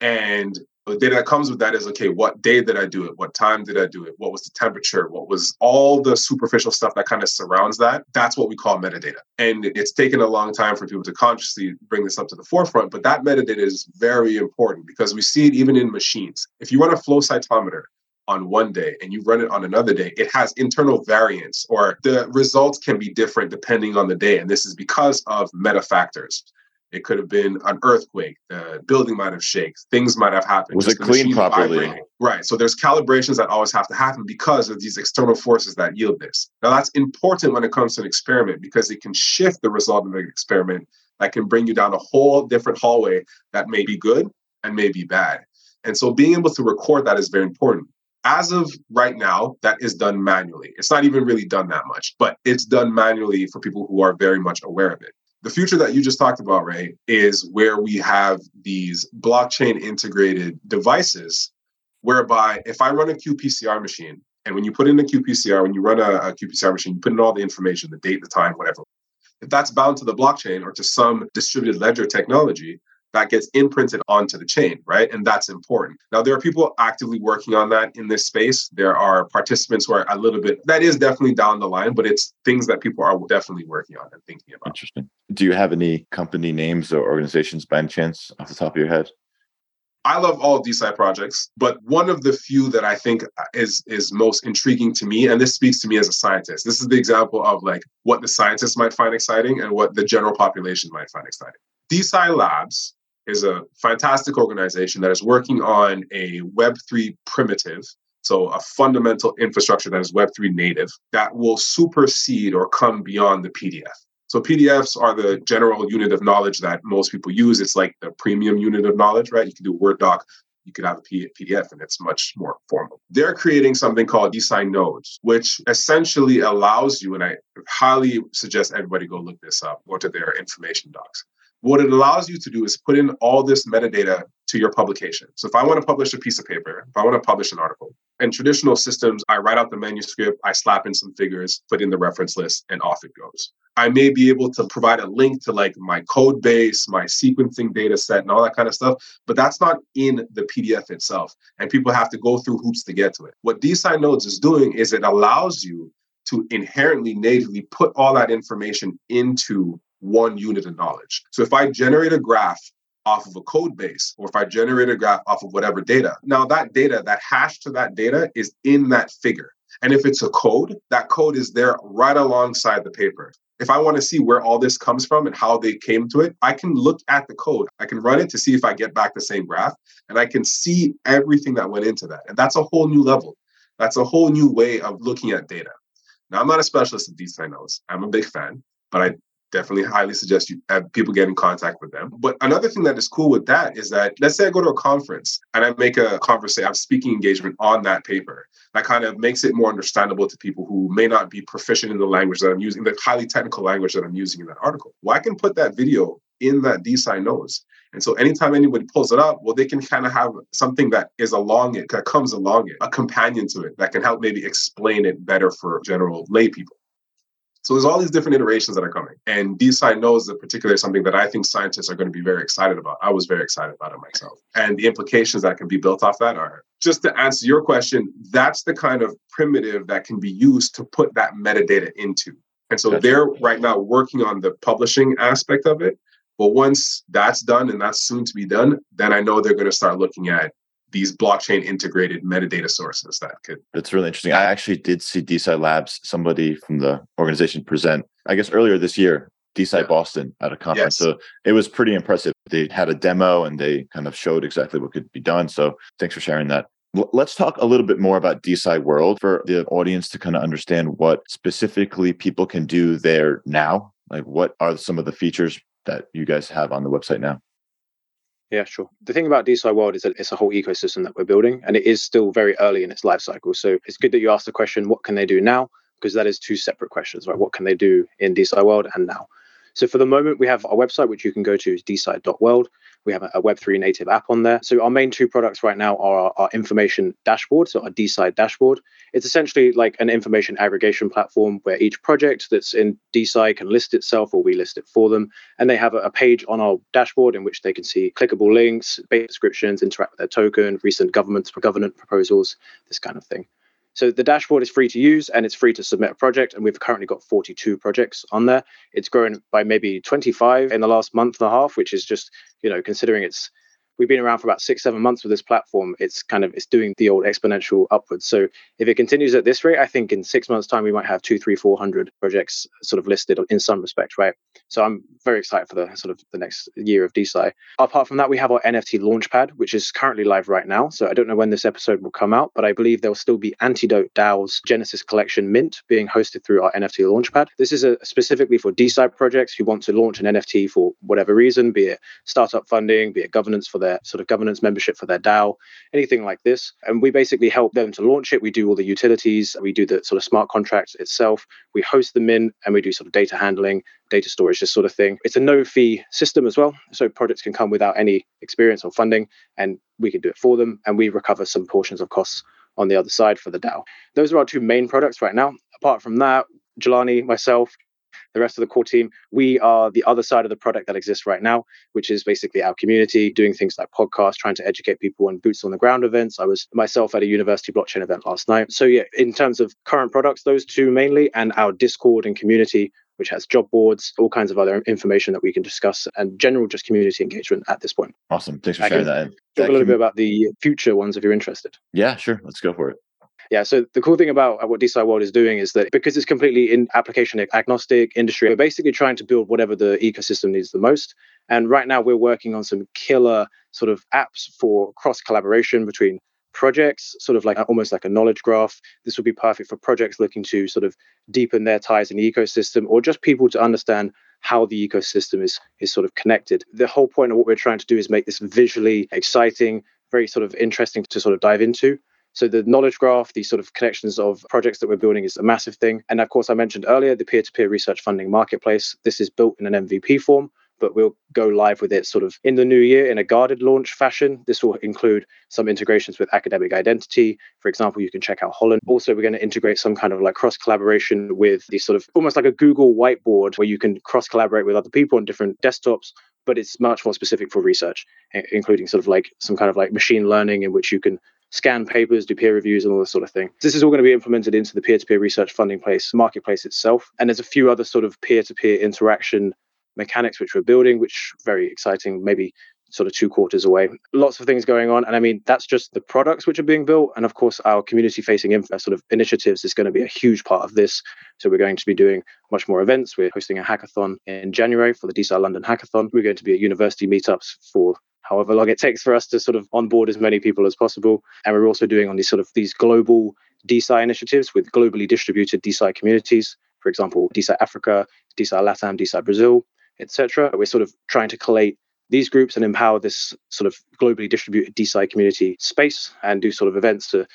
and the data that comes with that is okay, what day did I do it? What time did I do it? What was the temperature? What was all the superficial stuff that kind of surrounds that? That's what we call metadata. And it's taken a long time for people to consciously bring this up to the forefront, but that metadata is very important because we see it even in machines. If you run a flow cytometer, on one day and you run it on another day, it has internal variance or the results can be different depending on the day. And this is because of meta factors. It could have been an earthquake. The building might have shaken. Things might have happened. Was it cleaned properly? Vibrating. Right. So there's calibrations that always have to happen because of these external forces that yield this. Now that's important when it comes to an experiment because it can shift the result of an experiment that can bring you down a whole different hallway that may be good and may be bad. And so being able to record that is very important. As of right now, that is done manually. It's not even really done that much, but it's done manually for people who are very much aware of it. The future that you just talked about, Ray, is where we have these blockchain integrated devices whereby if I run a qPCR machine, and when you put in a qPCR, when you run a, a qPCR machine, you put in all the information, the date, the time, whatever. If that's bound to the blockchain or to some distributed ledger technology, that gets imprinted onto the chain, right? And that's important. Now, there are people actively working on that in this space. There are participants who are a little bit, that is definitely down the line, but it's things that people are definitely working on and thinking about. Interesting. Do you have any company names or organizations by any chance off the top of your head? I love all DeSci projects, but one of the few that I think is is most intriguing to me, and this speaks to me as a scientist. This is the example of like what the scientists might find exciting and what the general population might find exciting. DeSci Labs is a fantastic organization that is working on a Web3 primitive, so a fundamental infrastructure that is Web3 native that will supersede or come beyond the PDF. So PDFs are the general unit of knowledge that most people use. It's like the premium unit of knowledge, right? You can do Word doc You could have a PDF and it's much more formal. They're creating something called DeSci Nodes, which essentially allows you, and I highly suggest everybody go look this up, go to their information docs. What it allows you to do is put in all this metadata to your publication. So if I want to publish a piece of paper, if I want to publish an article, in traditional systems, I write out the manuscript, I slap in some figures, put in the reference list, and off it goes. I may be able to provide a link to like my code base, my sequencing data set, and all that kind of stuff, but that's not in the PDF itself. And people have to go through hoops to get to it. What DeSci Nodes is doing is it allows you to inherently natively put all that information into one unit of knowledge. So if I generate a graph off of a code base, or if I generate a graph off of whatever data, now that data, that hash to that data is in that figure. And if it's a code, that code is there right alongside the paper. If I want to see where all this comes from and how they came to it, I can look at the code. I can run it to see if I get back the same graph, and I can see everything that went into that. And that's a whole new level. That's a whole new way of looking at data. Now, I'm not a specialist in these nodes. I'm a big fan, but I definitely highly suggest you have people get in contact with them. But another thing that is cool with that is that let's say I go to a conference and I make a conversation, I'm speaking engagement on that paper. That kind of makes it more understandable to people who may not be proficient in the language that I'm using, the highly technical language that I'm using in that article. Well, I can put that video in that DeSci Nodes. And so anytime anybody pulls it up, well, they can kind of have something that is along it, that comes along it, a companion to it that can help maybe explain it better for general lay people. So there's all these different iterations that are coming. And DeSci Nodes in particular something that I think scientists are going to be very excited about. I was very excited about it myself. And the implications that can be built off that are just to answer your question, that's the kind of primitive that can be used to put that metadata into. And so gotcha. they're right now working on the publishing aspect of it. But once that's done and that's soon to be done, then I know they're going to start looking at these blockchain integrated metadata sources that could. That's really interesting. I actually did see DeSci Labs, somebody from the organization present, I guess earlier this year, DeSci yeah. Boston at a conference. Yes. So it was pretty impressive. They had a demo and they kind of showed exactly what could be done. So thanks for sharing that. Let's talk a little bit more about DeSci World for the audience to kind of understand what specifically people can do there now. Like, what are some of the features that you guys have on the website now? Yeah, sure. The thing about DeSci World is that it's a whole ecosystem that we're building, and it is still very early in its life cycle. So it's good that you asked the question, what can they do now? Because that is two separate questions, right? What can they do in DeSci World and now? So for the moment, we have our website, which you can go to is desci.world. We have a, Web3 native app on there. So our main two products right now are our, our information dashboard, so our DeSci dashboard. It's essentially like an information aggregation platform where each project that's in DeSci can list itself or we list it for them. And they have a, a page on our dashboard in which they can see clickable links, base descriptions, interact with their token, recent governments for governance proposals, this kind of thing. So the dashboard is free to use and it's free to submit a project. And we've currently got 42 projects on there. It's grown by maybe 25 in the last month and a half, which is just, you know, considering it's we've been around for about six, seven months with this platform. It's kind of it's doing the old exponential upwards. So if it continues at this rate, I think in six months' time we might have two, three, four hundred projects sort of listed in some respect, right? So I'm very excited for the sort of the next year of DeSci. Apart from that, we have our NFT Launchpad, which is currently live right now. So I don't know when this episode will come out, but I believe there will still be Antidote DAO's Genesis Collection Mint being hosted through our NFT Launchpad. This is a, specifically for DeSci projects who want to launch an NFT for whatever reason, be it startup funding, be it governance for their sort of governance membership for their DAO, anything like this. And we basically help them to launch it. We do all the utilities, we do the sort of smart contracts itself, we host them in, and we do sort of data handling, data storage, this sort of thing. It's a no fee system as well. So projects can come without any experience or funding, and we can do it for them. And we recover some portions of costs on the other side for the DAO. Those are our two main products right now. Apart from that, Jelani, myself, the rest of the core team, we are the other side of the product that exists right now, which is basically our community doing things like podcasts, trying to educate people on boots on the ground events. I was myself at a university blockchain event last night. So, yeah, in terms of current products, those two mainly, and our Discord and community, which has job boards, all kinds of other information that we can discuss, and general just community engagement at this point. Awesome. Thanks for sharing that. Talk a little com- bit about the future ones if you're interested. Yeah, sure. Let's go for it. Yeah. So the cool thing about uh, what DeSci World is doing is that because it's completely in application agnostic industry, we're basically trying to build whatever the ecosystem needs the most. And right now we're working on some killer sort of apps for cross collaboration between projects, sort of like almost like a knowledge graph. This would be perfect for projects looking to sort of deepen their ties in the ecosystem or just people to understand how the ecosystem is is sort of connected. The whole point of what we're trying to do is make this visually exciting, very sort of interesting to sort of dive into. So the knowledge graph, these sort of connections of projects that we're building is a massive thing. And of course, I mentioned earlier the peer-to-peer research funding marketplace. This is built in an MVP form, but we'll go live with it sort of in the new year in a guarded launch fashion. This will include some integrations with academic identity. For example, you can check out Holland. Also, we're going to integrate some kind of like cross collaboration with these sort of almost like a Google whiteboard where you can cross collaborate with other people on different desktops but it's much more specific for research, including sort of like some kind of like machine learning in which you can scan papers, do peer reviews, and all this sort of thing. This is all going to be implemented into the peer-to-peer research funding place marketplace itself. And there's a few other sort of peer-to-peer interaction mechanics which we're building, which very exciting, maybe sort of two quarters away. Lots of things going on. And I mean, that's just the products which are being built. And of course, our community facing info sort of initiatives is going to be a huge part of this. So we're going to be doing much more events. We're hosting a hackathon in January for the DeSci London Hackathon. We're going to be at university meetups for however long it takes for us to sort of onboard as many people as possible. And we're also doing on these sort of these global DeSci initiatives with globally distributed DeSci communities. For example, DeSci Africa, DeSci Latam, DeSci Brazil, etc. We're sort of trying to collate these groups and empower this sort of globally distributed DeSci community space and do sort of events to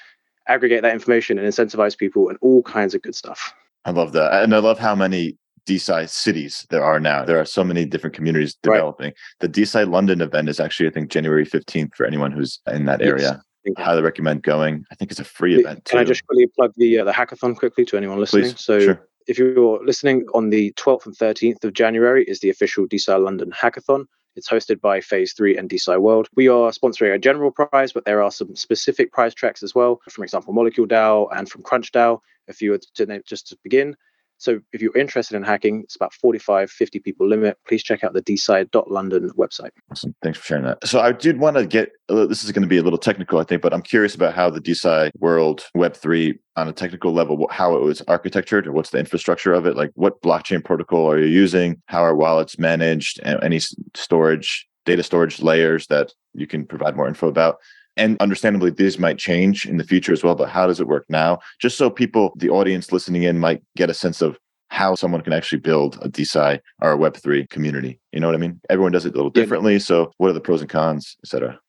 aggregate that information and incentivize people and all kinds of good stuff. I love that. And I love how many DeSci cities there are now. There are so many different communities developing. Right. The DeSci London event is actually, I think, January 15th for anyone who's in that yes. area. I highly recommend going. I think it's a free event. Too. Can I just quickly plug the uh, the hackathon quickly to anyone listening? Please. So, sure. if you're listening on the 12th and 13th of January, is the official DeSci London hackathon. It's hosted by Phase 3 and DeSci World. We are sponsoring a general prize, but there are some specific prize tracks as well, from example, Molecule DAO and from Crunch DAO, you were to name just to begin. So if you're interested in hacking, it's about 45, 50 people limit. Please check out the DeSci.London website. Awesome. Thanks for sharing that. So I did want to get, this is going to be a little technical, I think, but I'm curious about how the DeSci world Web3 on a technical level, how it was architectured or what's the infrastructure of it? Like what blockchain protocol are you using? How are wallets managed? Any storage, data storage layers that you can provide more info about? And understandably these might change in the future as well but how does it work now just so people the audience listening in might get a sense of how someone can actually build a DeSci or a Web3 community. You know what I mean? Everyone does it a little differently. So, what are the pros and cons, et cetera?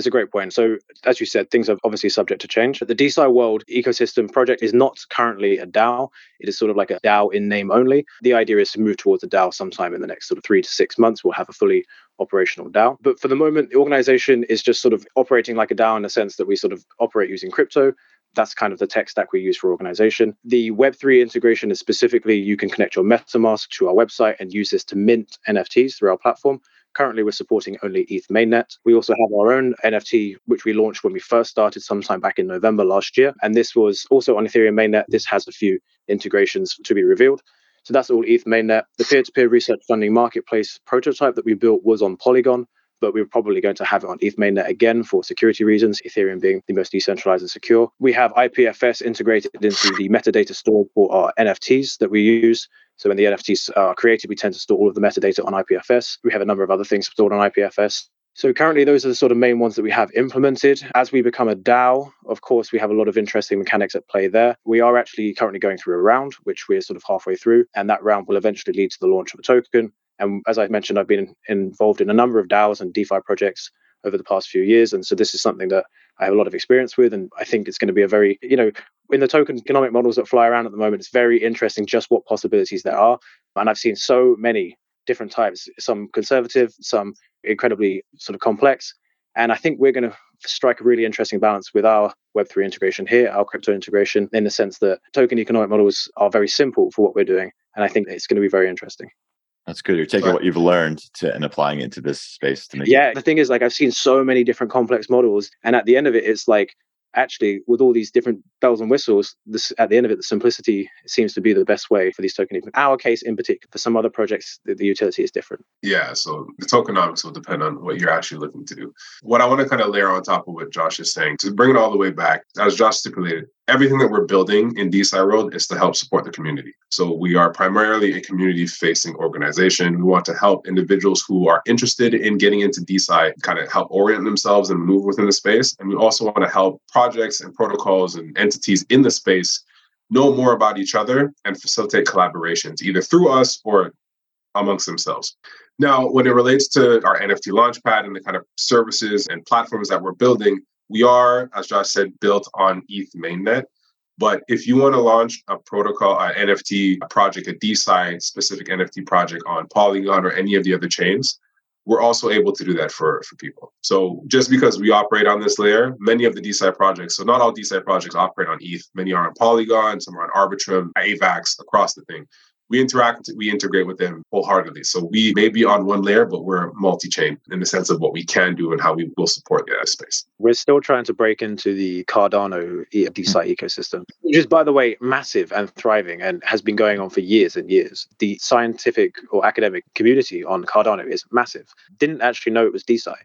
It's a great point. So, as you said, things are obviously subject to change. The DeSci World ecosystem project is not currently a DAO. It is sort of like a DAO in name only. The idea is to move towards a DAO sometime in the next sort of three to six months. We'll have a fully operational DAO. But for the moment, the organization is just sort of operating like a DAO in the sense that we sort of operate using crypto. That's kind of the tech stack we use for organization. The Web3 integration is specifically you can connect your MetaMask to our website and use this to mint NFTs through our platform. Currently, we're supporting only ETH mainnet. We also have our own NFT, which we launched when we first started sometime back in November last year. And this was also on Ethereum mainnet. This has a few integrations to be revealed. So that's all ETH mainnet. The peer to peer research funding marketplace prototype that we built was on Polygon but we are probably going to have it on ETH mainnet again for security reasons, Ethereum being the most decentralized and secure. We have IPFS integrated into the metadata store for our NFTs that we use. So when the NFTs are created, we tend to store all of the metadata on IPFS. We have a number of other things stored on IPFS. So currently, those are the sort of main ones that we have implemented. As we become a DAO, of course, we have a lot of interesting mechanics at play there. We are actually currently going through a round, which we're sort of halfway through, and that round will eventually lead to the launch of a token. And as I mentioned, I've been involved in a number of DAOs and DeFi projects over the past few years, and so this is something that I have a lot of experience with, and I think it's going to be a very, you know, in the token economic models that fly around at the moment, it's very interesting just what possibilities there are. And I've seen so many different types, some conservative, some incredibly sort of complex. And I think we're going to strike a really interesting balance with our Web3 integration here, our crypto integration, in the sense that token economic models are very simple for what we're doing. And I think it's going to be very interesting. That's good. You're taking right. what you've learned to and applying it to this space to make. Yeah, it- the thing is, like, I've seen so many different complex models, and at the end of it, it's like actually with all these different bells and whistles this at the end of it the simplicity seems to be the best way for these token in our case in particular for some other projects the, the utility is different yeah so the tokenomics will depend on what you're actually looking to do what i want to kind of layer on top of what josh is saying to bring it all the way back as josh stipulated everything that we're building in DeSci World is to help support the community. So we are primarily a community facing organization. We want to help individuals who are interested in getting into DeSci kind of help orient themselves and move within the space. And we also want to help projects and protocols and entities in the space know more about each other and facilitate collaborations either through us or amongst themselves. Now, when it relates to our NFT Launchpad and the kind of services and platforms that we're building, we are, as Josh said, built on ETH mainnet. But if you want to launch a protocol, an NFT project, a DeSci specific NFT project on Polygon or any of the other chains, we're also able to do that for, for people. So just because we operate on this layer, many of the DeSci projects, so not all DeSci projects operate on ETH. Many are on Polygon, some are on Arbitrum, AVAX, across the thing we interact, we integrate with them wholeheartedly. So we may be on one layer, but we're multi-chain in the sense of what we can do and how we will support the space. We're still trying to break into the Cardano DeSci mm ecosystem, which is, by the way, massive and thriving and has been going on for years and years. The scientific or academic community on Cardano is massive. Didn't actually know it was DeSci.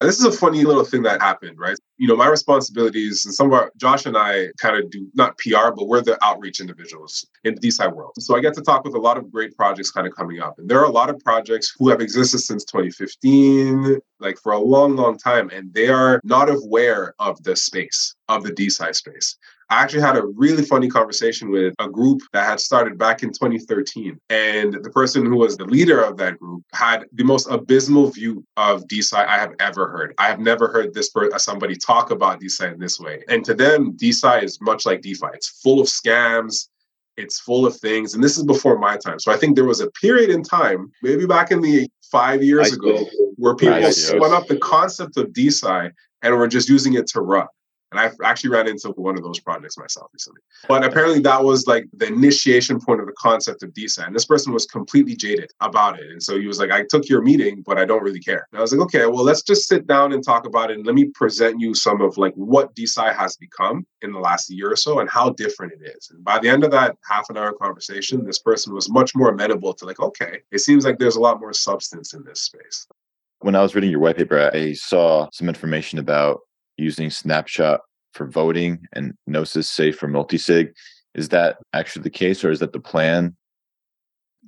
And this is a funny little thing that happened, right? You know, my responsibilities and some of our Josh and I kind of do not PR, but we're the outreach individuals in the DeSci world. So I get to talk with a lot of great projects kind of coming up. And there are a lot of projects who have existed since 2015, like for a long, long time, and they are not aware of the space, of the DeSci space. I actually had a really funny conversation with a group that had started back in 2013. And the person who was the leader of that group had the most abysmal view of DeSci I have ever heard. I have never heard this per- uh, somebody talk about DeSci in this way. And to them, DeSci is much like DeFi. It's full of scams. It's full of things. And this is before my time. So I think there was a period in time, maybe back in the five years ago, where people spun up the concept of DeSci and were just using it to run. And I actually ran into one of those projects myself recently. But apparently, that was like the initiation point of the concept of DeSci. And this person was completely jaded about it. And so he was like, I took your meeting, but I don't really care. And I was like, okay, well, let's just sit down and talk about it. And let me present you some of like what DeSci has become in the last year or so and how different it is. And by the end of that half an hour conversation, this person was much more amenable to like, okay, it seems like there's a lot more substance in this space. When I was reading your white paper, I saw some information about using Snapshot for voting and Gnosis safe for multisig. Is that actually the case, or is that the plan?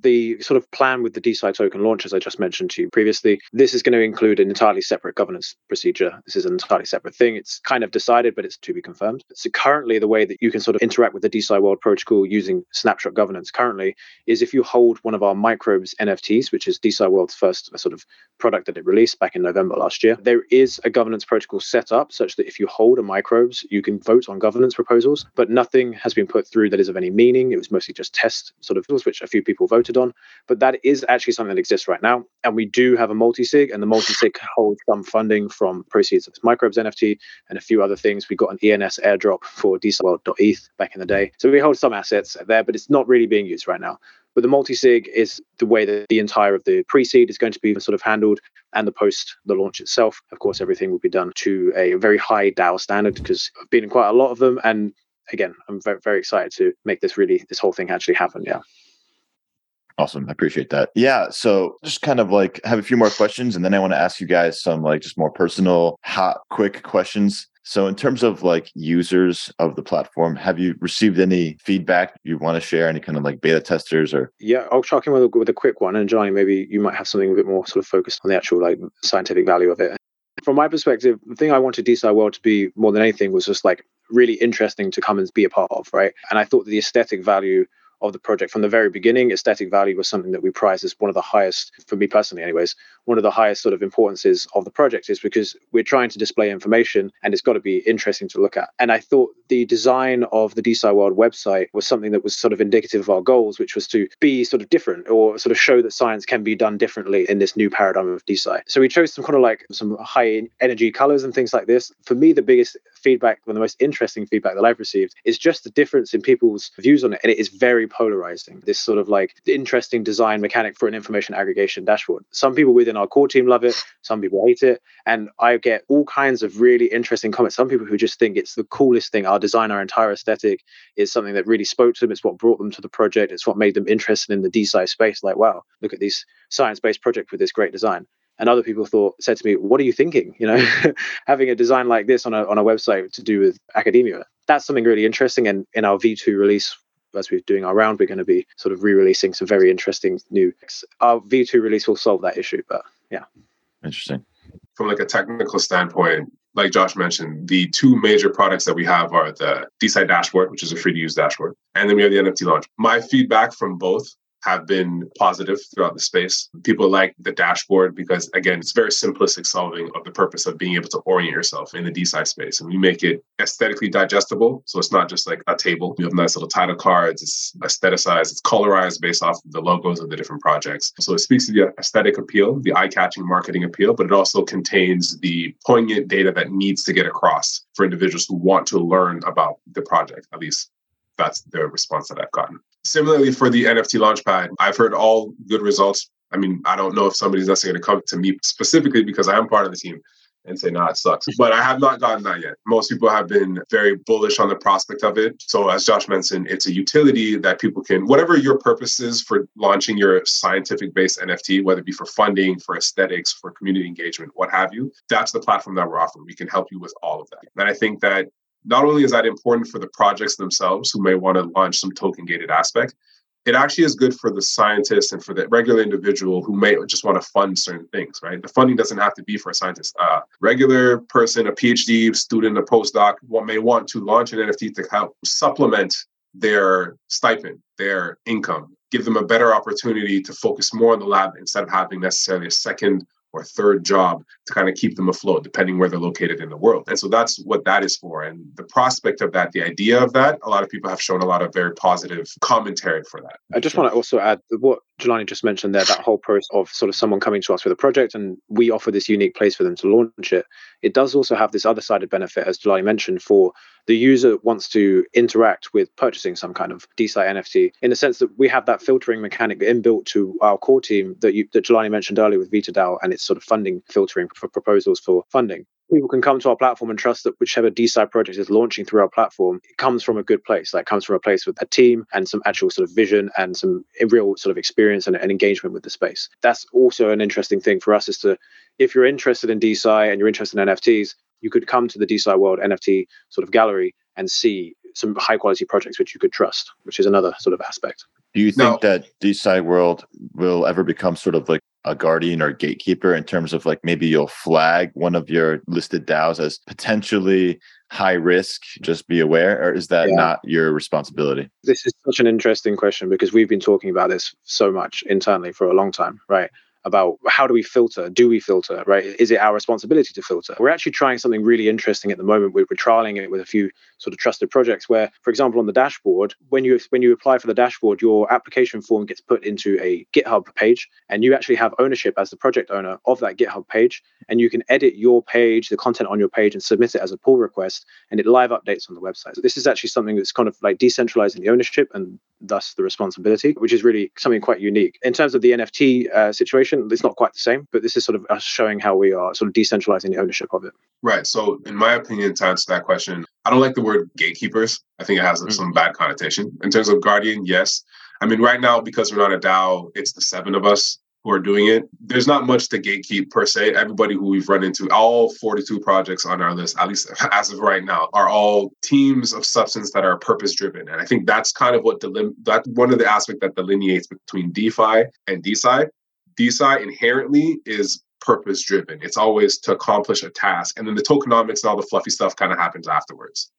The sort of plan with the DeSci token launch, as I just mentioned to you previously, this is going to include an entirely separate governance procedure. This is an entirely separate thing. It's kind of decided, but it's to be confirmed. So currently, the way that you can sort of interact with the DeSci World protocol using snapshot governance currently is if you hold one of our microbes NFTs, which is DeSci World's first sort of product that it released back in November last year, there is a governance protocol set up such that if you hold a microbes, you can vote on governance proposals, but nothing has been put through that is of any meaning. It was mostly just test sort of which a few people voted on, but that is actually something that exists right now. And we do have a multi-sig, and the multi-sig holds some funding from proceeds of this microbes NFT and a few other things. We got an ENS airdrop for DeSci back in the day. So we hold some assets there, but it's not really being used right now. But the multi-sig is the way that the entire of the pre-seed is going to be sort of handled and the post the launch itself. Of course, everything will be done to a very high DAO standard because I've been in quite a lot of them. And again, I'm very, very excited to make this really, this whole thing actually happen. Yeah. Awesome. I appreciate that. Yeah. So just kind of like have a few more questions and then I want to ask you guys some like just more personal, hot, quick questions. So in terms of like users of the platform, have you received any feedback you want to share? Any kind of like beta testers or? Yeah, I'll talk in with a, with a quick one. And Johnny, maybe you might have something a bit more sort of focused on the actual like scientific value of it. From my perspective, the thing I wanted DeSci World to be more than anything was just like really interesting to come and be a part of, right? And I thought the aesthetic value of the project from the very beginning. Aesthetic value was something that we prize as one of the highest, for me personally, anyways, one of the highest sort of importances of the project is because we're trying to display information and it's got to be interesting to look at. And I thought the design of the DeSci World website was something that was sort of indicative of our goals, which was to be sort of different or sort of show that science can be done differently in this new paradigm of DeSci. So we chose some kind of like some high energy colors and things like this. For me, the biggest feedback, one of the most interesting feedback that I've received is just the difference in people's views on it. And it is very polarizing. This sort of like interesting design mechanic for an information aggregation dashboard. Some people within our core team love it, some people hate it. And I get all kinds of really interesting comments. Some people who just think it's the coolest thing. Our design, our entire aesthetic is something that really spoke to them. It's what brought them to the project. It's what made them interested in the DeSci space. Like, wow, look at this science-based project with this great design and other people thought said to me what are you thinking you know having a design like this on a, on a website to do with academia that's something really interesting and in our v2 release as we're doing our round, we're going to be sort of re-releasing some very interesting new. Our V2 release will solve that issue, but yeah. Interesting. From like a technical standpoint, like Josh mentioned, the two major products that we have are the DeSci dashboard, which is a free to use dashboard, and then we have the NFT launch. My feedback from both have been positive throughout the space. People like the dashboard because, again, it's very simplistic solving of the purpose of being able to orient yourself in the DeSci space. And we make it aesthetically digestible. So it's not just like a table. You have nice little title cards. It's aestheticized. It's colorized based off of the logos of the different projects. So it speaks to the aesthetic appeal, the eye-catching marketing appeal, but it also contains the poignant data that needs to get across for individuals who want to learn about the project. At least that's the response that I've gotten. Similarly, for the NFT Launchpad, I've heard all good results. I mean, I don't know if somebody's necessarily going to come to me specifically because I am part of the team and say, nah, it sucks. But I have not gotten that yet. Most people have been very bullish on the prospect of it. So, as Josh mentioned, it's a utility that people can, whatever your purpose is for launching your scientific based NFT, whether it be for funding, for aesthetics, for community engagement, what have you, that's the platform that we're offering. We can help you with all of that. And I think that not only is that important for the projects themselves who may want to launch some token gated aspect, it actually is good for the scientist and for the regular individual who may just want to fund certain things, right? The funding doesn't have to be for a scientist. A regular person, a PhD student, a postdoc, what may want to launch an NFT to help supplement their stipend, their income, give them a better opportunity to focus more on the lab instead of having necessarily a second or third job to kind of keep them afloat, depending where they're located in the world. And so that's what that is for. And the prospect of that, the idea of that, a lot of people have shown a lot of very positive commentary for that. I just want to also add what Jelani just mentioned there, that whole process of sort of someone coming to us with a project and we offer this unique place for them to launch it. It does also have this other sided benefit, as Jelani mentioned, for the user wants to interact with purchasing some kind of DeSci NFT in the sense that we have that filtering mechanic inbuilt to our core team that you that Jelani mentioned earlier with VitaDAO and its sort of funding filtering for proposals for funding people can come to our platform and trust that whichever DeSci project is launching through our platform, it comes from a good place. Like comes from a place with a team and some actual sort of vision and some eh, real sort of experience and, and engagement with the space. That's also an interesting thing for us is to, if you're interested in DeSci and you're interested in NFTs, you could come to the DeSci World NFT sort of gallery and see some high quality projects which you could trust, which is another sort of aspect. Do you think no. that DeSci World will ever become sort of like a guardian or gatekeeper in terms of like maybe you'll flag one of your listed DAOs as potentially high risk? Just be aware, or is that yeah. not your responsibility? This is such an interesting question because we've been talking about this so much internally for a long time, right? About how do we filter? Do we filter, right? Is it our responsibility to filter? We're actually trying something really interesting at the moment. We're, we're trialing it with a few sort of trusted projects where, for example, on the dashboard, when you when you apply for the dashboard, your application form gets put into a GitHub page, and you actually have ownership as the project owner of that GitHub page, and you can edit your page, the content on your page, and submit it as a pull request, and it live updates on the website. So this is actually something that's kind of like decentralizing the ownership and thus the responsibility, which is really something quite unique. In terms of the NFT uh, situation, it's not quite the same, but this is sort of us showing how we are sort of decentralizing the ownership of it. Right. So, in my opinion, to answer that question, I don't like the word gatekeepers. I think it has mm-hmm. some bad connotation. In terms of guardian, yes. I mean, right now, because we're not a DAO, it's the seven of us who are doing it. There's not much to gatekeep per se. Everybody who we've run into, all 42 projects on our list, at least as of right now, are all teams of substance that are purpose driven. And I think that's kind of what delim- that one of the aspects that delineates between DeFi and DeSci. DeSci inherently is purpose driven. It's always to accomplish a task. And then the tokenomics and all the fluffy stuff kind of happens afterwards.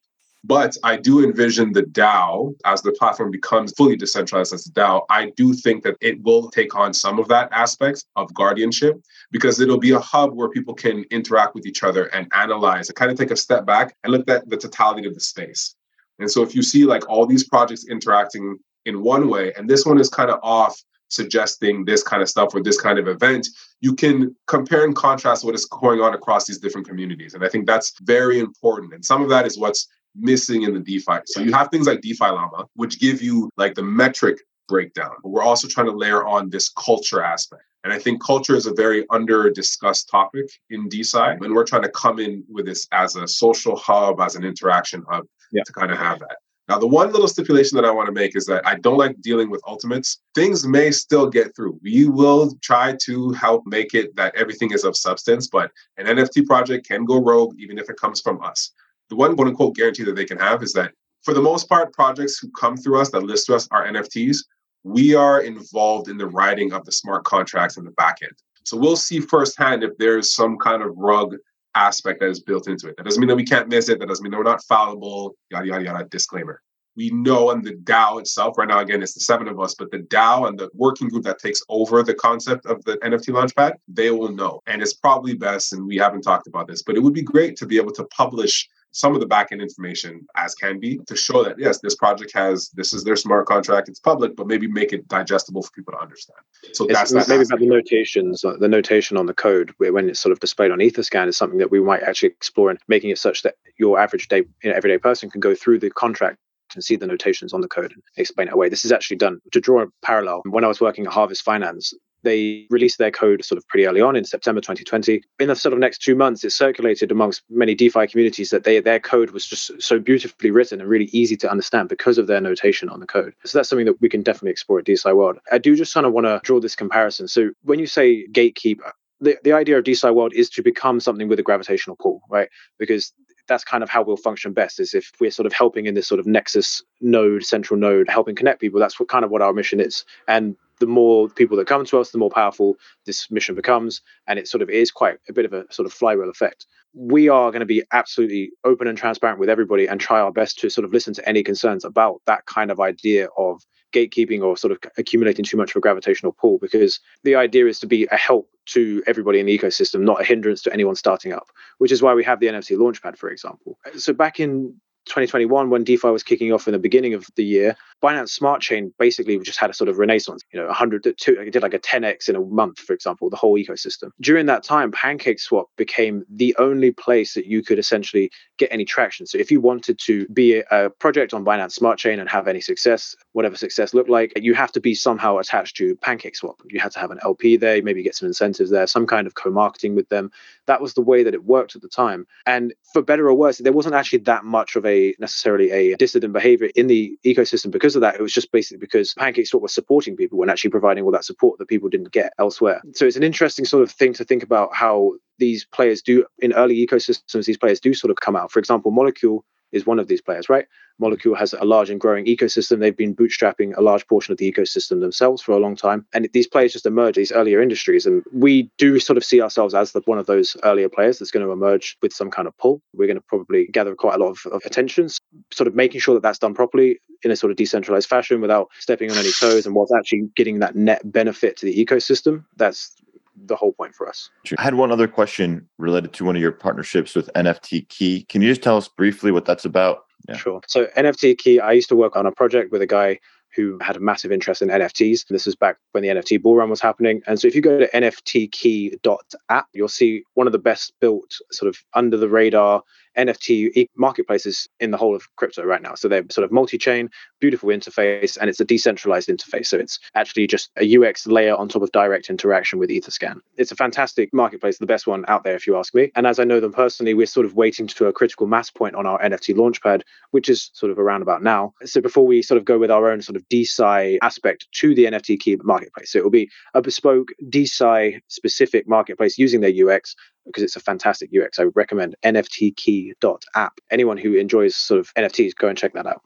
But I do envision the DAO as the platform becomes fully decentralized as a DAO. I do think that it will take on some of that aspect of guardianship because it'll be a hub where people can interact with each other and analyze and kind of take a step back and look at the totality of the space. And so if you see like all these projects interacting in one way, and this one is kind of off suggesting this kind of stuff or this kind of event, you can compare and contrast what is going on across these different communities. And I think that's very important. And some of that is what's missing in the DeFi. So you have things like DeFi Llama, which give you like the metric breakdown. But we're also trying to layer on this culture aspect. And I think culture is a very under discussed topic in DeSci. And we're trying to come in with this as a social hub, as an interaction hub yeah. to kind of have that. Now, the one little stipulation that I want to make is that I don't like dealing with ultimates. Things may still get through. We will try to help make it that everything is of substance, but an NFT project can go rogue even if it comes from us the one quote unquote guarantee that they can have is that for the most part, projects who come through us that list to us are NFTs. We are involved in the writing of the smart contracts in the back end. So we'll see firsthand if there's some kind of rug aspect that is built into it. That doesn't mean that we can't miss it. That doesn't mean that we're not fallible, yada, yada, yada, disclaimer. We know and the DAO itself, right now, again, it's the seven of us, but the DAO and the working group that takes over the concept of the NFT Launchpad, they will know. And it's probably best, and we haven't talked about this, but it would be great to be able to publish some of the backend information as can be to show that yes, this project has this is their smart contract, it's public, but maybe make it digestible for people to understand. So it's, that's that maybe about the notations, uh, the notation on the code when it's sort of displayed on Etherscan is something that we might actually explore and making it such that your average day, you know, everyday person can go through the contract and see the notations on the code and explain it away. This is actually done to draw a parallel. When I was working at Harvest Finance, they released their code sort of pretty early on in September 2020. In the sort of next two months, it circulated amongst many DeFi communities that they, their code was just so beautifully written and really easy to understand because of their notation on the code. So that's something that we can definitely explore at DeSci World. I do just kind of want to draw this comparison. So when you say gatekeeper, the, the idea of DeSci World is to become something with a gravitational pull, right? Because that's kind of how we'll function best is if we're sort of helping in this sort of nexus node central node helping connect people that's what kind of what our mission is. And the more people that come to us the more powerful this mission becomes and it sort of is quite a bit of a sort of flywheel effect. We are going to be absolutely open and transparent with everybody and try our best to sort of listen to any concerns about that kind of idea of gatekeeping or sort of accumulating too much of a gravitational pull because the idea is to be a help to everybody in the ecosystem, not a hindrance to anyone starting up, which is why we have the NFT Launchpad, for example. So back in 2021, when DeFi was kicking off in the beginning of the year, Binance Smart Chain basically just had a sort of renaissance. You know, 100 to two, it did like a 10x in a month, for example, the whole ecosystem. During that time, Pancake Swap became the only place that you could essentially get any traction. So if you wanted to be a, project on Binance Smart Chain and have any success, whatever success looked like, you have to be somehow attached to Pancake Swap. You had to have an LP there, maybe get some incentives there, some kind of co-marketing with them. That was the way that it worked at the time. And for better or worse, there wasn't actually that much of a necessarily a dissident behavior in the ecosystem because of that. It was just basically because PancakeSwap was supporting people and actually providing all that support that people didn't get elsewhere. So it's an interesting sort of thing to think about how these players do in early ecosystems. These players do sort of come out. For example, Molecule is one of these players, right? Molecule has a large and growing ecosystem. They've been bootstrapping a large portion of the ecosystem themselves for a long time. And these players just emerge, these earlier industries. And we do sort of see ourselves as the, one of those earlier players that's going to emerge with some kind of pull. We're going to probably gather quite a lot of, of attention, sort of making sure that that's done properly in a sort of decentralized fashion without stepping on any toes and what's actually getting that net benefit to the ecosystem. That's the whole point for us. I had one other question related to one of your partnerships with NFT Key. Can you just tell us briefly what that's about? Yeah. Sure. So NFT Key, I used to work on a project with a guy who had a massive interest in NFTs. This was back when the NFT bull run was happening. And so if you go to nftkey.app, you'll see one of the best built sort of under the radar NFT marketplaces in the whole of crypto right now. So they're sort of multi-chain, beautiful interface, and it's a decentralized interface. So it's actually just a UX layer on top of direct interaction with Etherscan. It's a fantastic marketplace, the best one out there, if you ask me. And as I know them personally, we're sort of waiting to a critical mass point on our NFT launchpad, which is sort of around about now. So before we sort of go with our own sort of DeSci aspect to the NFT key marketplace, so it will be a bespoke DeSci specific marketplace using their UX because it's a fantastic UX. I would recommend nftkey.app. Anyone who enjoys sort of NFTs, go and check that out.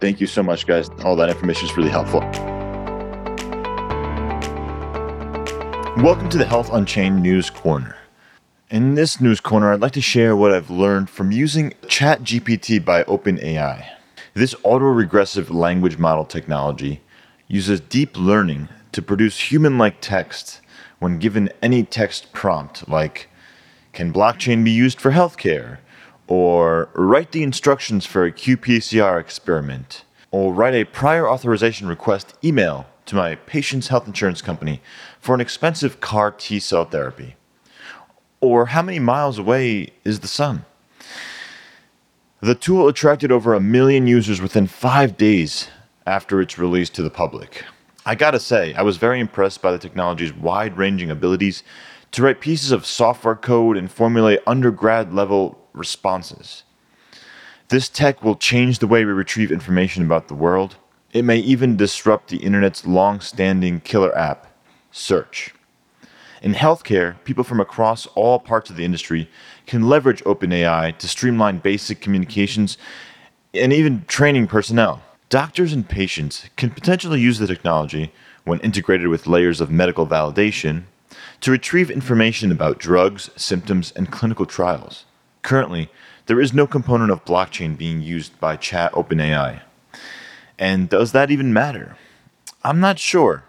Thank you so much, guys. All that information is really helpful. Welcome to the Health Unchained News Corner. In this news corner, I'd like to share what I've learned from using ChatGPT by OpenAI. This auto-regressive language model technology uses deep learning to produce human-like text when given any text prompt like can blockchain be used for healthcare? Or write the instructions for a qPCR experiment? Or write a prior authorization request email to my patient's health insurance company for an expensive CAR T cell therapy? Or how many miles away is the sun? The tool attracted over a million users within five days after its release to the public. I gotta say, I was very impressed by the technology's wide ranging abilities to write pieces of software code and formulate undergrad level responses. This tech will change the way we retrieve information about the world. It may even disrupt the internet's long standing killer app, search. In healthcare, people from across all parts of the industry can leverage OpenAI to streamline basic communications and even training personnel. Doctors and patients can potentially use the technology when integrated with layers of medical validation to retrieve information about drugs, symptoms, and clinical trials. Currently, there is no component of blockchain being used by Chat OpenAI. And does that even matter? I'm not sure.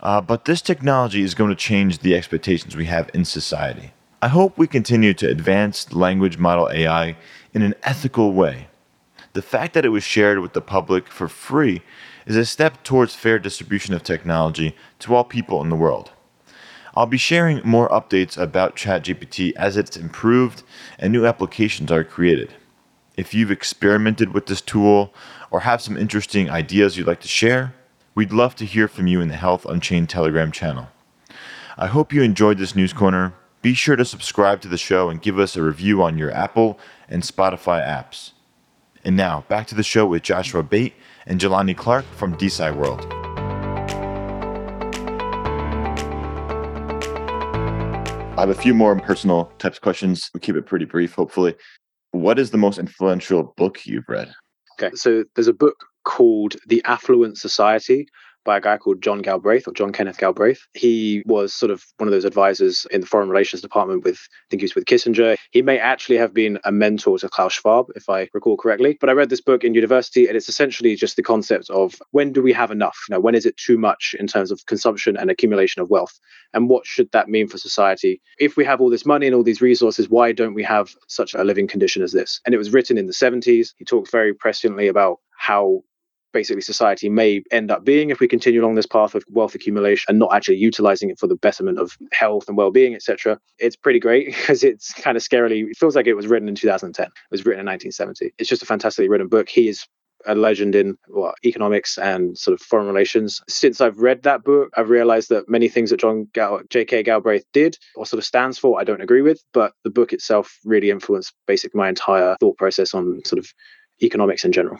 Uh, but this technology is going to change the expectations we have in society. I hope we continue to advance language model AI in an ethical way. The fact that it was shared with the public for free is a step towards fair distribution of technology to all people in the world. I'll be sharing more updates about ChatGPT as it's improved and new applications are created. If you've experimented with this tool or have some interesting ideas you'd like to share, we'd love to hear from you in the Health Unchained Telegram channel. I hope you enjoyed this news corner. Be sure to subscribe to the show and give us a review on your Apple and Spotify apps. And now, back to the show with Joshua Bate and Jelani Clark from DeSci World. I have a few more personal types questions. We keep it pretty brief, hopefully. What is the most influential book you've read? Okay, so there's a book called The Affluent Society by a guy called John Galbraith or John Kenneth Galbraith. He was sort of one of those advisors in the foreign relations department with, I think he was with Kissinger. He may actually have been a mentor to Klaus Schwab, if I recall correctly. But I read this book in university, and it's essentially just the concept of when do we have enough? You know, when is it too much in terms of consumption and accumulation of wealth? And what should that mean for society? If we have all this money and all these resources, why don't we have such a living condition as this? And it was written in the 70s. He talked very presciently about how basically society may end up being if we continue along this path of wealth accumulation and not actually utilizing it for the betterment of health and well-being etc it's pretty great because it's kind of scarily it feels like it was written in 2010 it was written in 1970 it's just a fantastically written book he is a legend in well, economics and sort of foreign relations. Since I've read that book, I've realized that many things that John Gal- J.K. Galbraith did or sort of stands for, I don't agree with, but the book itself really influenced basically my entire thought process on sort of economics in general.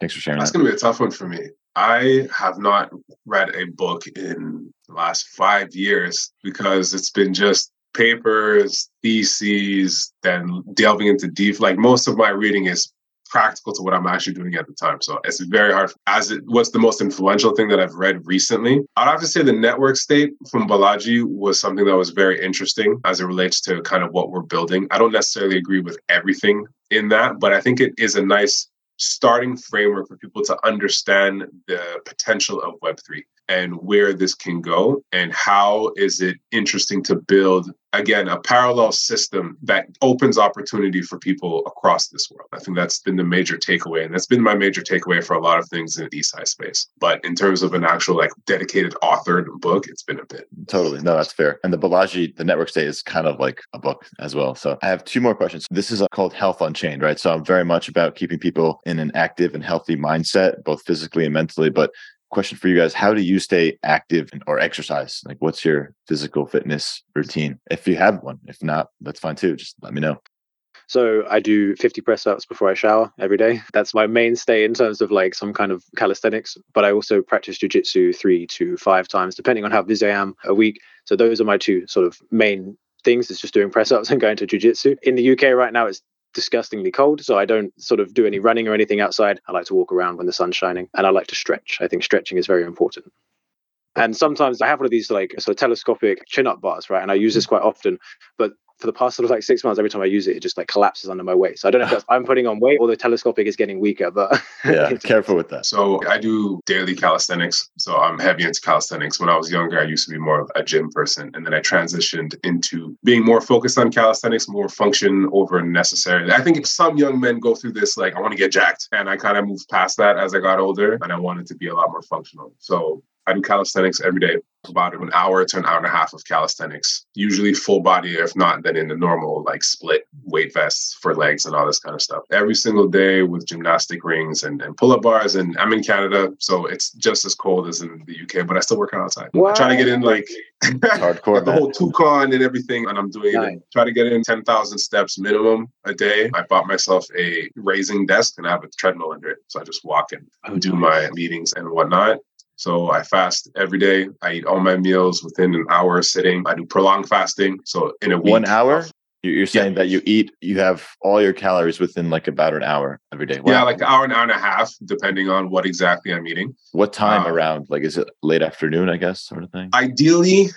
Thanks for sharing That's that. going to be a tough one for me. I have not read a book in the last five years because it's been just papers, theses, then delving into deep. Like most of my reading is practical to what I'm actually doing at the time. So it's very hard. As it what's the most influential thing that I've read recently? I'd have to say the network state from Balaji was something that was very interesting as it relates to kind of what we're building. I don't necessarily agree with everything in that, but I think it is a nice starting framework for people to understand the potential of Web3 and where this can go and how is it interesting to build again a parallel system that opens opportunity for people across this world i think that's been the major takeaway and that's been my major takeaway for a lot of things in the DeSci space but in terms of an actual like dedicated authored book it's been a bit Totally. No, that's fair. And the Balaji, the network state is kind of like a book as well. So I have two more questions. This is uh, called Health Unchained, right? So I'm very much about keeping people in an active and healthy mindset, both physically and mentally. But question for you guys how do you stay active or exercise like what's your physical fitness routine if you have one if not that's fine too just let me know So I do 50 press ups before I shower every day. That's my mainstay in terms of like some kind of calisthenics. But I also practice jujitsu three to five times, depending on how busy I am a week. So those are my two sort of main things. It's just doing press ups and going to jujitsu. In the UK right now, it's disgustingly cold. So I don't sort of do any running or anything outside. I like to walk around when the sun's shining and I like to stretch. I think stretching is very important. And sometimes I have one of these like sort of telescopic chin up bars, right? And I use this quite often. But for the past sort of like six months, every time I use it, it just like collapses under my weight. So I don't know if that's, I'm putting on weight or the telescopic is getting weaker, but yeah careful with that So I do daily calisthenics. So I'm heavy into calisthenics. When I was younger, I used to be more of a gym person. And then I transitioned into being more focused on calisthenics, more function over necessary. I think some young men go through this, like, I want to get jacked. And I kind of moved past that as I got older and I wanted to be a lot more functional. So I do calisthenics every day, about an hour to an hour and a half of calisthenics, usually full body, if not, then in the normal, like split weight vests for legs and all this kind of stuff. Every single day with gymnastic rings and, and pull up bars. And I'm in Canada, so it's just as cold as in the UK, but I still work out outside. I try to get in like hardcore the whole Tucon and everything, and I'm doing Nice. Try to get in 10,000 steps minimum a day. I bought myself a raising desk and I have a treadmill under it. So I just walk and Oh, do my meetings and whatnot. So I fast every day. I eat all my meals within an hour of sitting. I do prolonged fasting. So in a week, one hour You- you're saying that you eat you have all your calories within like about an hour every day yeah, like an hour, an hour and a half, depending on what exactly I'm eating. what time uh, around like is it late afternoon i guess sort of thing Ideally,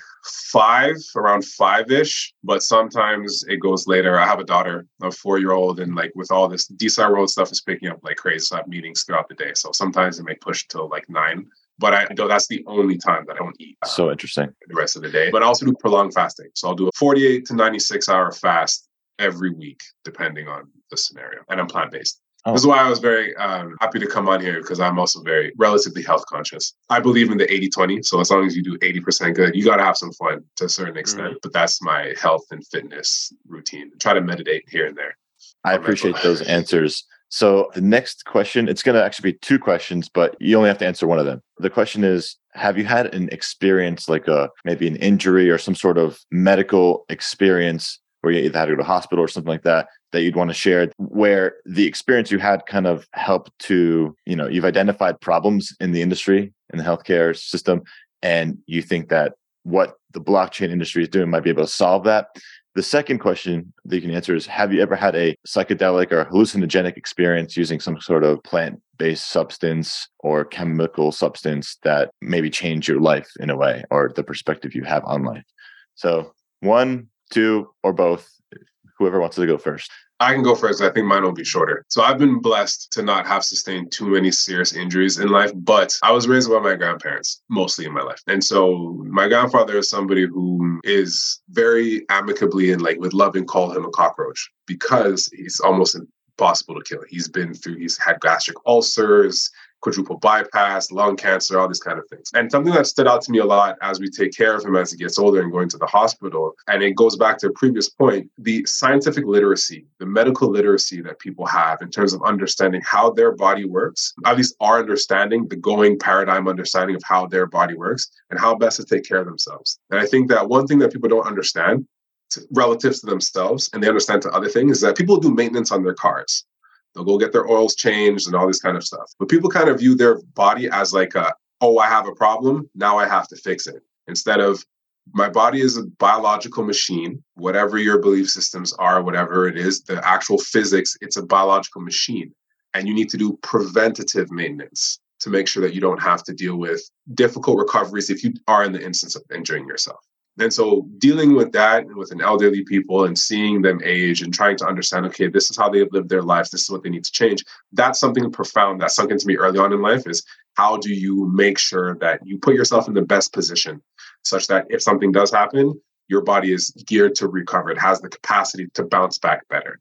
five, around five ish, but sometimes it goes later. I have a daughter, a four year old, and like with all this DeSci World stuff is picking up like crazy. So I have meetings throughout the day. So sometimes it may push till like nine. But I know that's the only time that I don't eat. uh, So interesting. the rest of the day. But I also do prolonged fasting. So I'll do a 48 to 96 hour fast every week, depending on the scenario. And I'm plant based. Oh. This is why I was very um, happy to come on here because I'm also very relatively health conscious. I believe in the 80 20. So as long as you do 80% good, you got to have some fun to a certain extent. But that's my health and fitness routine. Try to meditate here and there. I appreciate those answers. So the next question, it's going to actually be two questions, but you only have to answer one of them. The question is, have you had an experience like a maybe an injury or some sort of medical experience where you either had to go to hospital or something like that that you'd want to share where the experience you had kind of helped to, you know, you've identified problems in the industry in the healthcare system and you think that what the blockchain industry is doing might be able to solve that the second question that you can answer is Have you ever had a psychedelic or hallucinogenic experience using some sort of plant based substance or chemical substance that maybe changed your life in a way or the perspective you have on life? So, one, two, or both, whoever wants to go first. I can go first. I think mine will be shorter. So I've been blessed to not have sustained too many serious injuries in life, but I was raised by my grandparents mostly in my life. And so my grandfather is somebody who is very amicably and like with love and call him a cockroach because he's almost impossible to kill. He's been through, he's had gastric ulcers, quadruple bypass, lung cancer, all these kind of things. And something that stood out to me a lot as we take care of him as he gets older and going to the hospital, and it goes back to a previous point, the scientific literacy, the medical literacy that people have in terms of understanding how their body works, at least our understanding, the going paradigm understanding of how their body works and how best to take care of themselves. And I think that one thing that people don't understand relative to themselves and they understand to other things is that people do maintenance on their cars. They'll go get their oils changed and all this kind of stuff. But people kind of view their body as like a, oh, I have a problem. Now I have to fix it. Instead of my body is a biological machine, whatever your belief systems are, whatever it is, the actual physics, it's a biological machine. And you need to do preventative maintenance to make sure that you don't have to deal with difficult recoveries if you are in the instance of injuring yourself. And so dealing with that with an elderly people and seeing them age and trying to understand, okay, this is how they've lived their lives, this is what they need to change. That's something profound that sunk into me early on in life is how do you make sure that you put yourself in the best position such that if something does happen, your body is geared to recover. It has the capacity to bounce back better.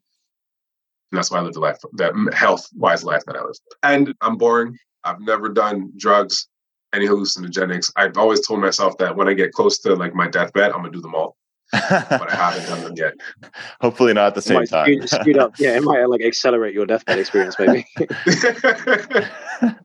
And that's why I live the life, that health wise life that I live. And I'm boring. I've never done drugs any hallucinogenics. I've always told myself that when I get close to like my deathbed, I'm gonna do them all, but I haven't done them yet. Hopefully, not at the same might time. speed, speed up. Yeah, it might like accelerate your deathbed experience, maybe.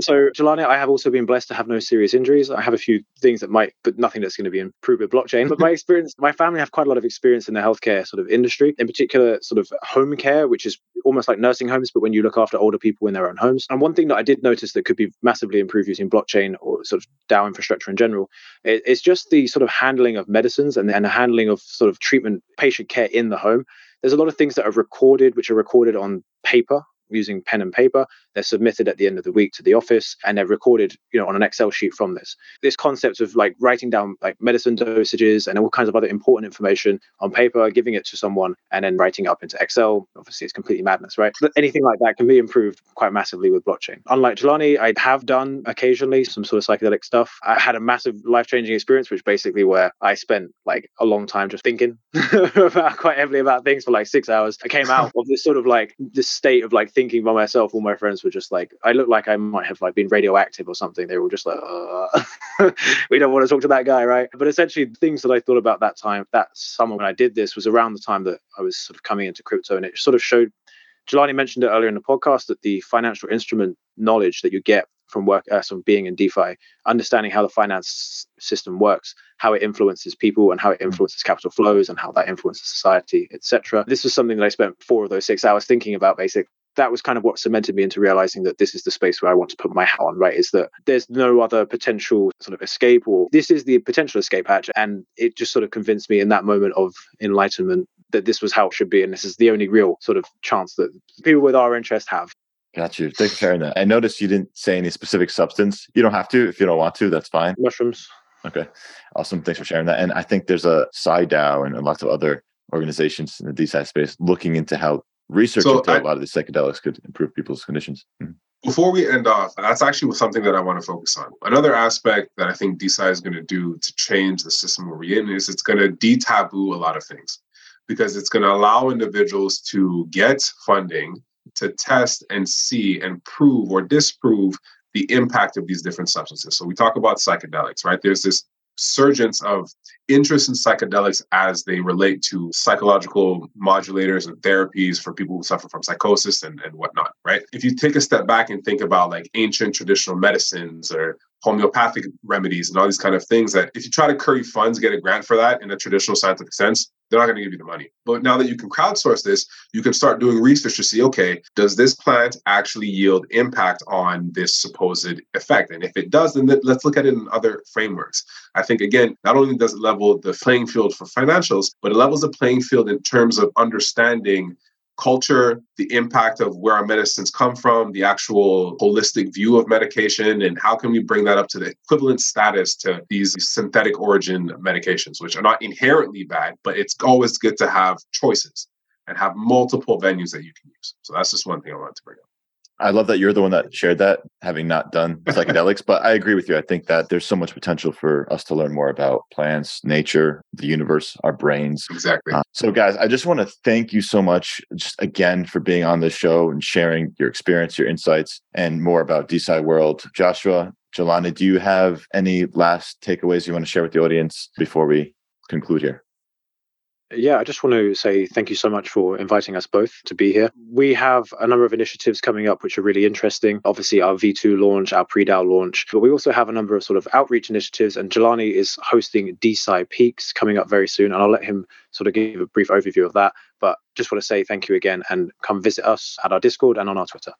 So, Jelani, I have also been blessed to have no serious injuries. I have a few things that might, but nothing that's going to be improved with blockchain. But my experience, my family have quite a lot of experience in the healthcare sort of industry, in particular, sort of home care, which is almost like nursing homes, but when you look after older people in their own homes. And one thing that I did notice that could be massively improved using blockchain or sort of DAO infrastructure in general is just the sort of handling of medicines and, and the handling of sort of treatment, patient care in the home. There's a lot of things that are recorded, which are recorded on paper using pen and paper. They're submitted at the end of the week to the office and they're recorded, you know, on an Excel sheet from this. This concept of like writing down like medicine dosages and all kinds of other important information on paper, giving it to someone and then writing it up into Excel. Obviously, it's completely madness, right? But anything like that can be improved quite massively with blockchain. Unlike Jelani, I have done occasionally some sort of psychedelic stuff. I had a massive life changing experience, which basically where I spent like a long time just thinking about quite heavily about things for like six hours. I came out of this sort of like this state of like thinking by myself. All my friends were just like, I looked like I might have like been radioactive or something. They were all just like, uh, we don't want to talk to that guy, right? But essentially, things that I thought about that time, that summer when I did this, was around the time that I was sort of coming into crypto, and it sort of showed. Jelani mentioned it earlier in the podcast that the financial instrument knowledge that you get from work, uh, from being in DeFi, understanding how the finance system works, how it influences people, and how it influences capital flows, and how that influences society, etc. This was something that I spent four of those six hours thinking about, basically that was kind of what cemented me into realizing that this is the space where I want to put my hat on, right? Is that there's no other potential sort of escape, or this is the potential escape hatch. And it just sort of convinced me in that moment of enlightenment that this was how it should be. And this is the only real sort of chance that people with our interest have. Got you. Thanks for sharing that. I noticed you didn't say any specific substance. You don't have to if you don't want to. That's fine. Mushrooms. Okay, awesome. Thanks for sharing that. And I think there's a PsyDAO and lots of other organizations in the DeSci space looking into how research So into I- a lot of these psychedelics could improve people's conditions. Mhm. Before we end off, that's actually something that I want to focus on. Another aspect that I think DeSci is going to do to change the system we're in is it's going to de-taboo a lot of things because it's going to allow individuals to get funding to test and see and prove or disprove the impact of these different substances. So we talk about psychedelics, right? There's this surgence of interest in psychedelics as they relate to psychological modulators and therapies for people who suffer from psychosis and, and whatnot, right? If you take a step back and think about like ancient traditional medicines or homeopathic remedies and all these kind of things that if you try to curry funds, get a grant for that in a traditional scientific sense, they're not going to give you the money. But now that you can crowdsource this, you can start doing research to see, okay, does this plant actually yield impact on this supposed effect? And if it does, then let- let's look at it in other frameworks. I think again, not only does it level the playing field for financials, but it levels the playing field in terms of understanding culture, the impact of where our medicines come from, the actual holistic view of medication, and how can we bring that up to the equivalent status to these synthetic origin medications, which are not inherently bad, but it's always good to have choices and have multiple venues that you can use. So that's just one thing I wanted to bring up. I love that you're the one that shared that, having not done psychedelics. but I agree with you. I think that there's so much potential for us to learn more about plants, nature, the universe, our brains. Exactly. Uh, so, guys, I just want to thank you so much, just again, for being on this show and sharing your experience, your insights, and more about DeSci World. Joshua, Jelani, do you have any last takeaways you want to share with the audience before we conclude here? Yeah, I just want to say thank you so much for inviting us both to be here. We have a number of initiatives coming up which are really interesting. Obviously, our V2 launch, our pre-DAO launch, but we also have a number of sort of outreach initiatives. And Jelani is hosting DeSci Peaks coming up very soon, and I'll let him sort of give a brief overview of that. But just want to say thank you again, and come visit us at our Discord and on our Twitter.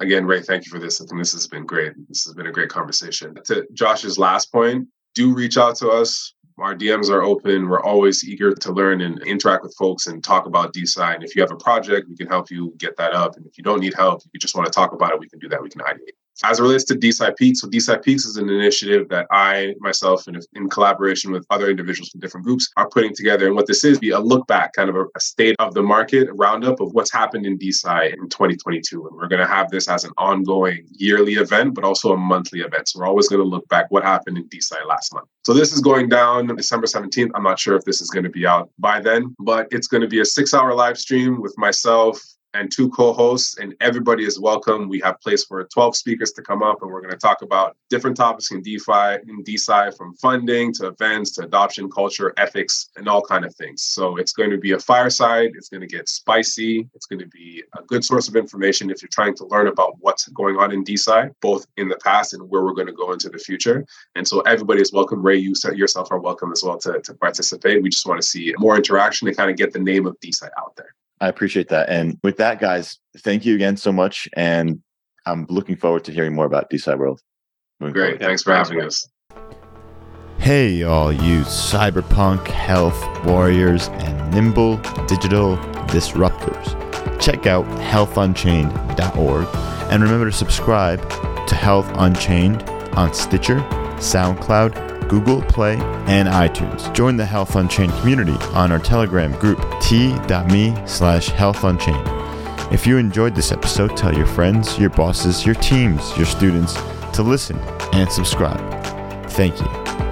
Again, Ray, thank you for this. I think this has been great. This has been a great conversation. To Josh's last point, do reach out to us. Our DMs are open. We're always eager to learn and interact with folks and talk about DeSci. And if you have a project, we can help you get that up. And if you don't need help, you just want to talk about it, we can do that. We can ideate. As it relates to DeSci Peaks, so DeSci Peaks is an initiative that I myself, and in collaboration with other individuals from different groups, are putting together. And what this is, be a look back, kind of a, a state of the market, a roundup of what's happened in DeSci in 2022. And we're going to have this as an ongoing yearly event, but also a monthly event. So we're always going to look back what happened in DeSci last month. So this is going down December 17th. I'm not sure if this is going to be out by then, but it's going to be a six hour live stream with myself, and two co-hosts and everybody is welcome. We have place for 12 speakers to come up and we're going to talk about different topics in defi in DeSci from funding to events to adoption culture ethics and all kind of things. So it's going to be a fireside. It's going to get spicy. It's going to be a good source of information if you're trying to learn about what's going on in DeSci both in the past and where we're going to go into the future. And so everybody is welcome. Ray you yourself are welcome as well to, to participate. We just want to see more interaction to kind of get the name of DeSci out there I appreciate that. And with that, guys, thank you again so much. And I'm looking forward to hearing more about DeSci World. Moving Great. Forward. Thanks for Thanks, having us. Hey, all you cyberpunk health warriors and nimble digital disruptors. Check out healthunchained.org and remember to subscribe to Health Unchained on Stitcher, SoundCloud, Google Play, and iTunes. Join the Health Unchained community on our Telegram group, t.me slash Health Unchained. If you enjoyed this episode, tell your friends, your bosses, your teams, your students to listen and subscribe. Thank you.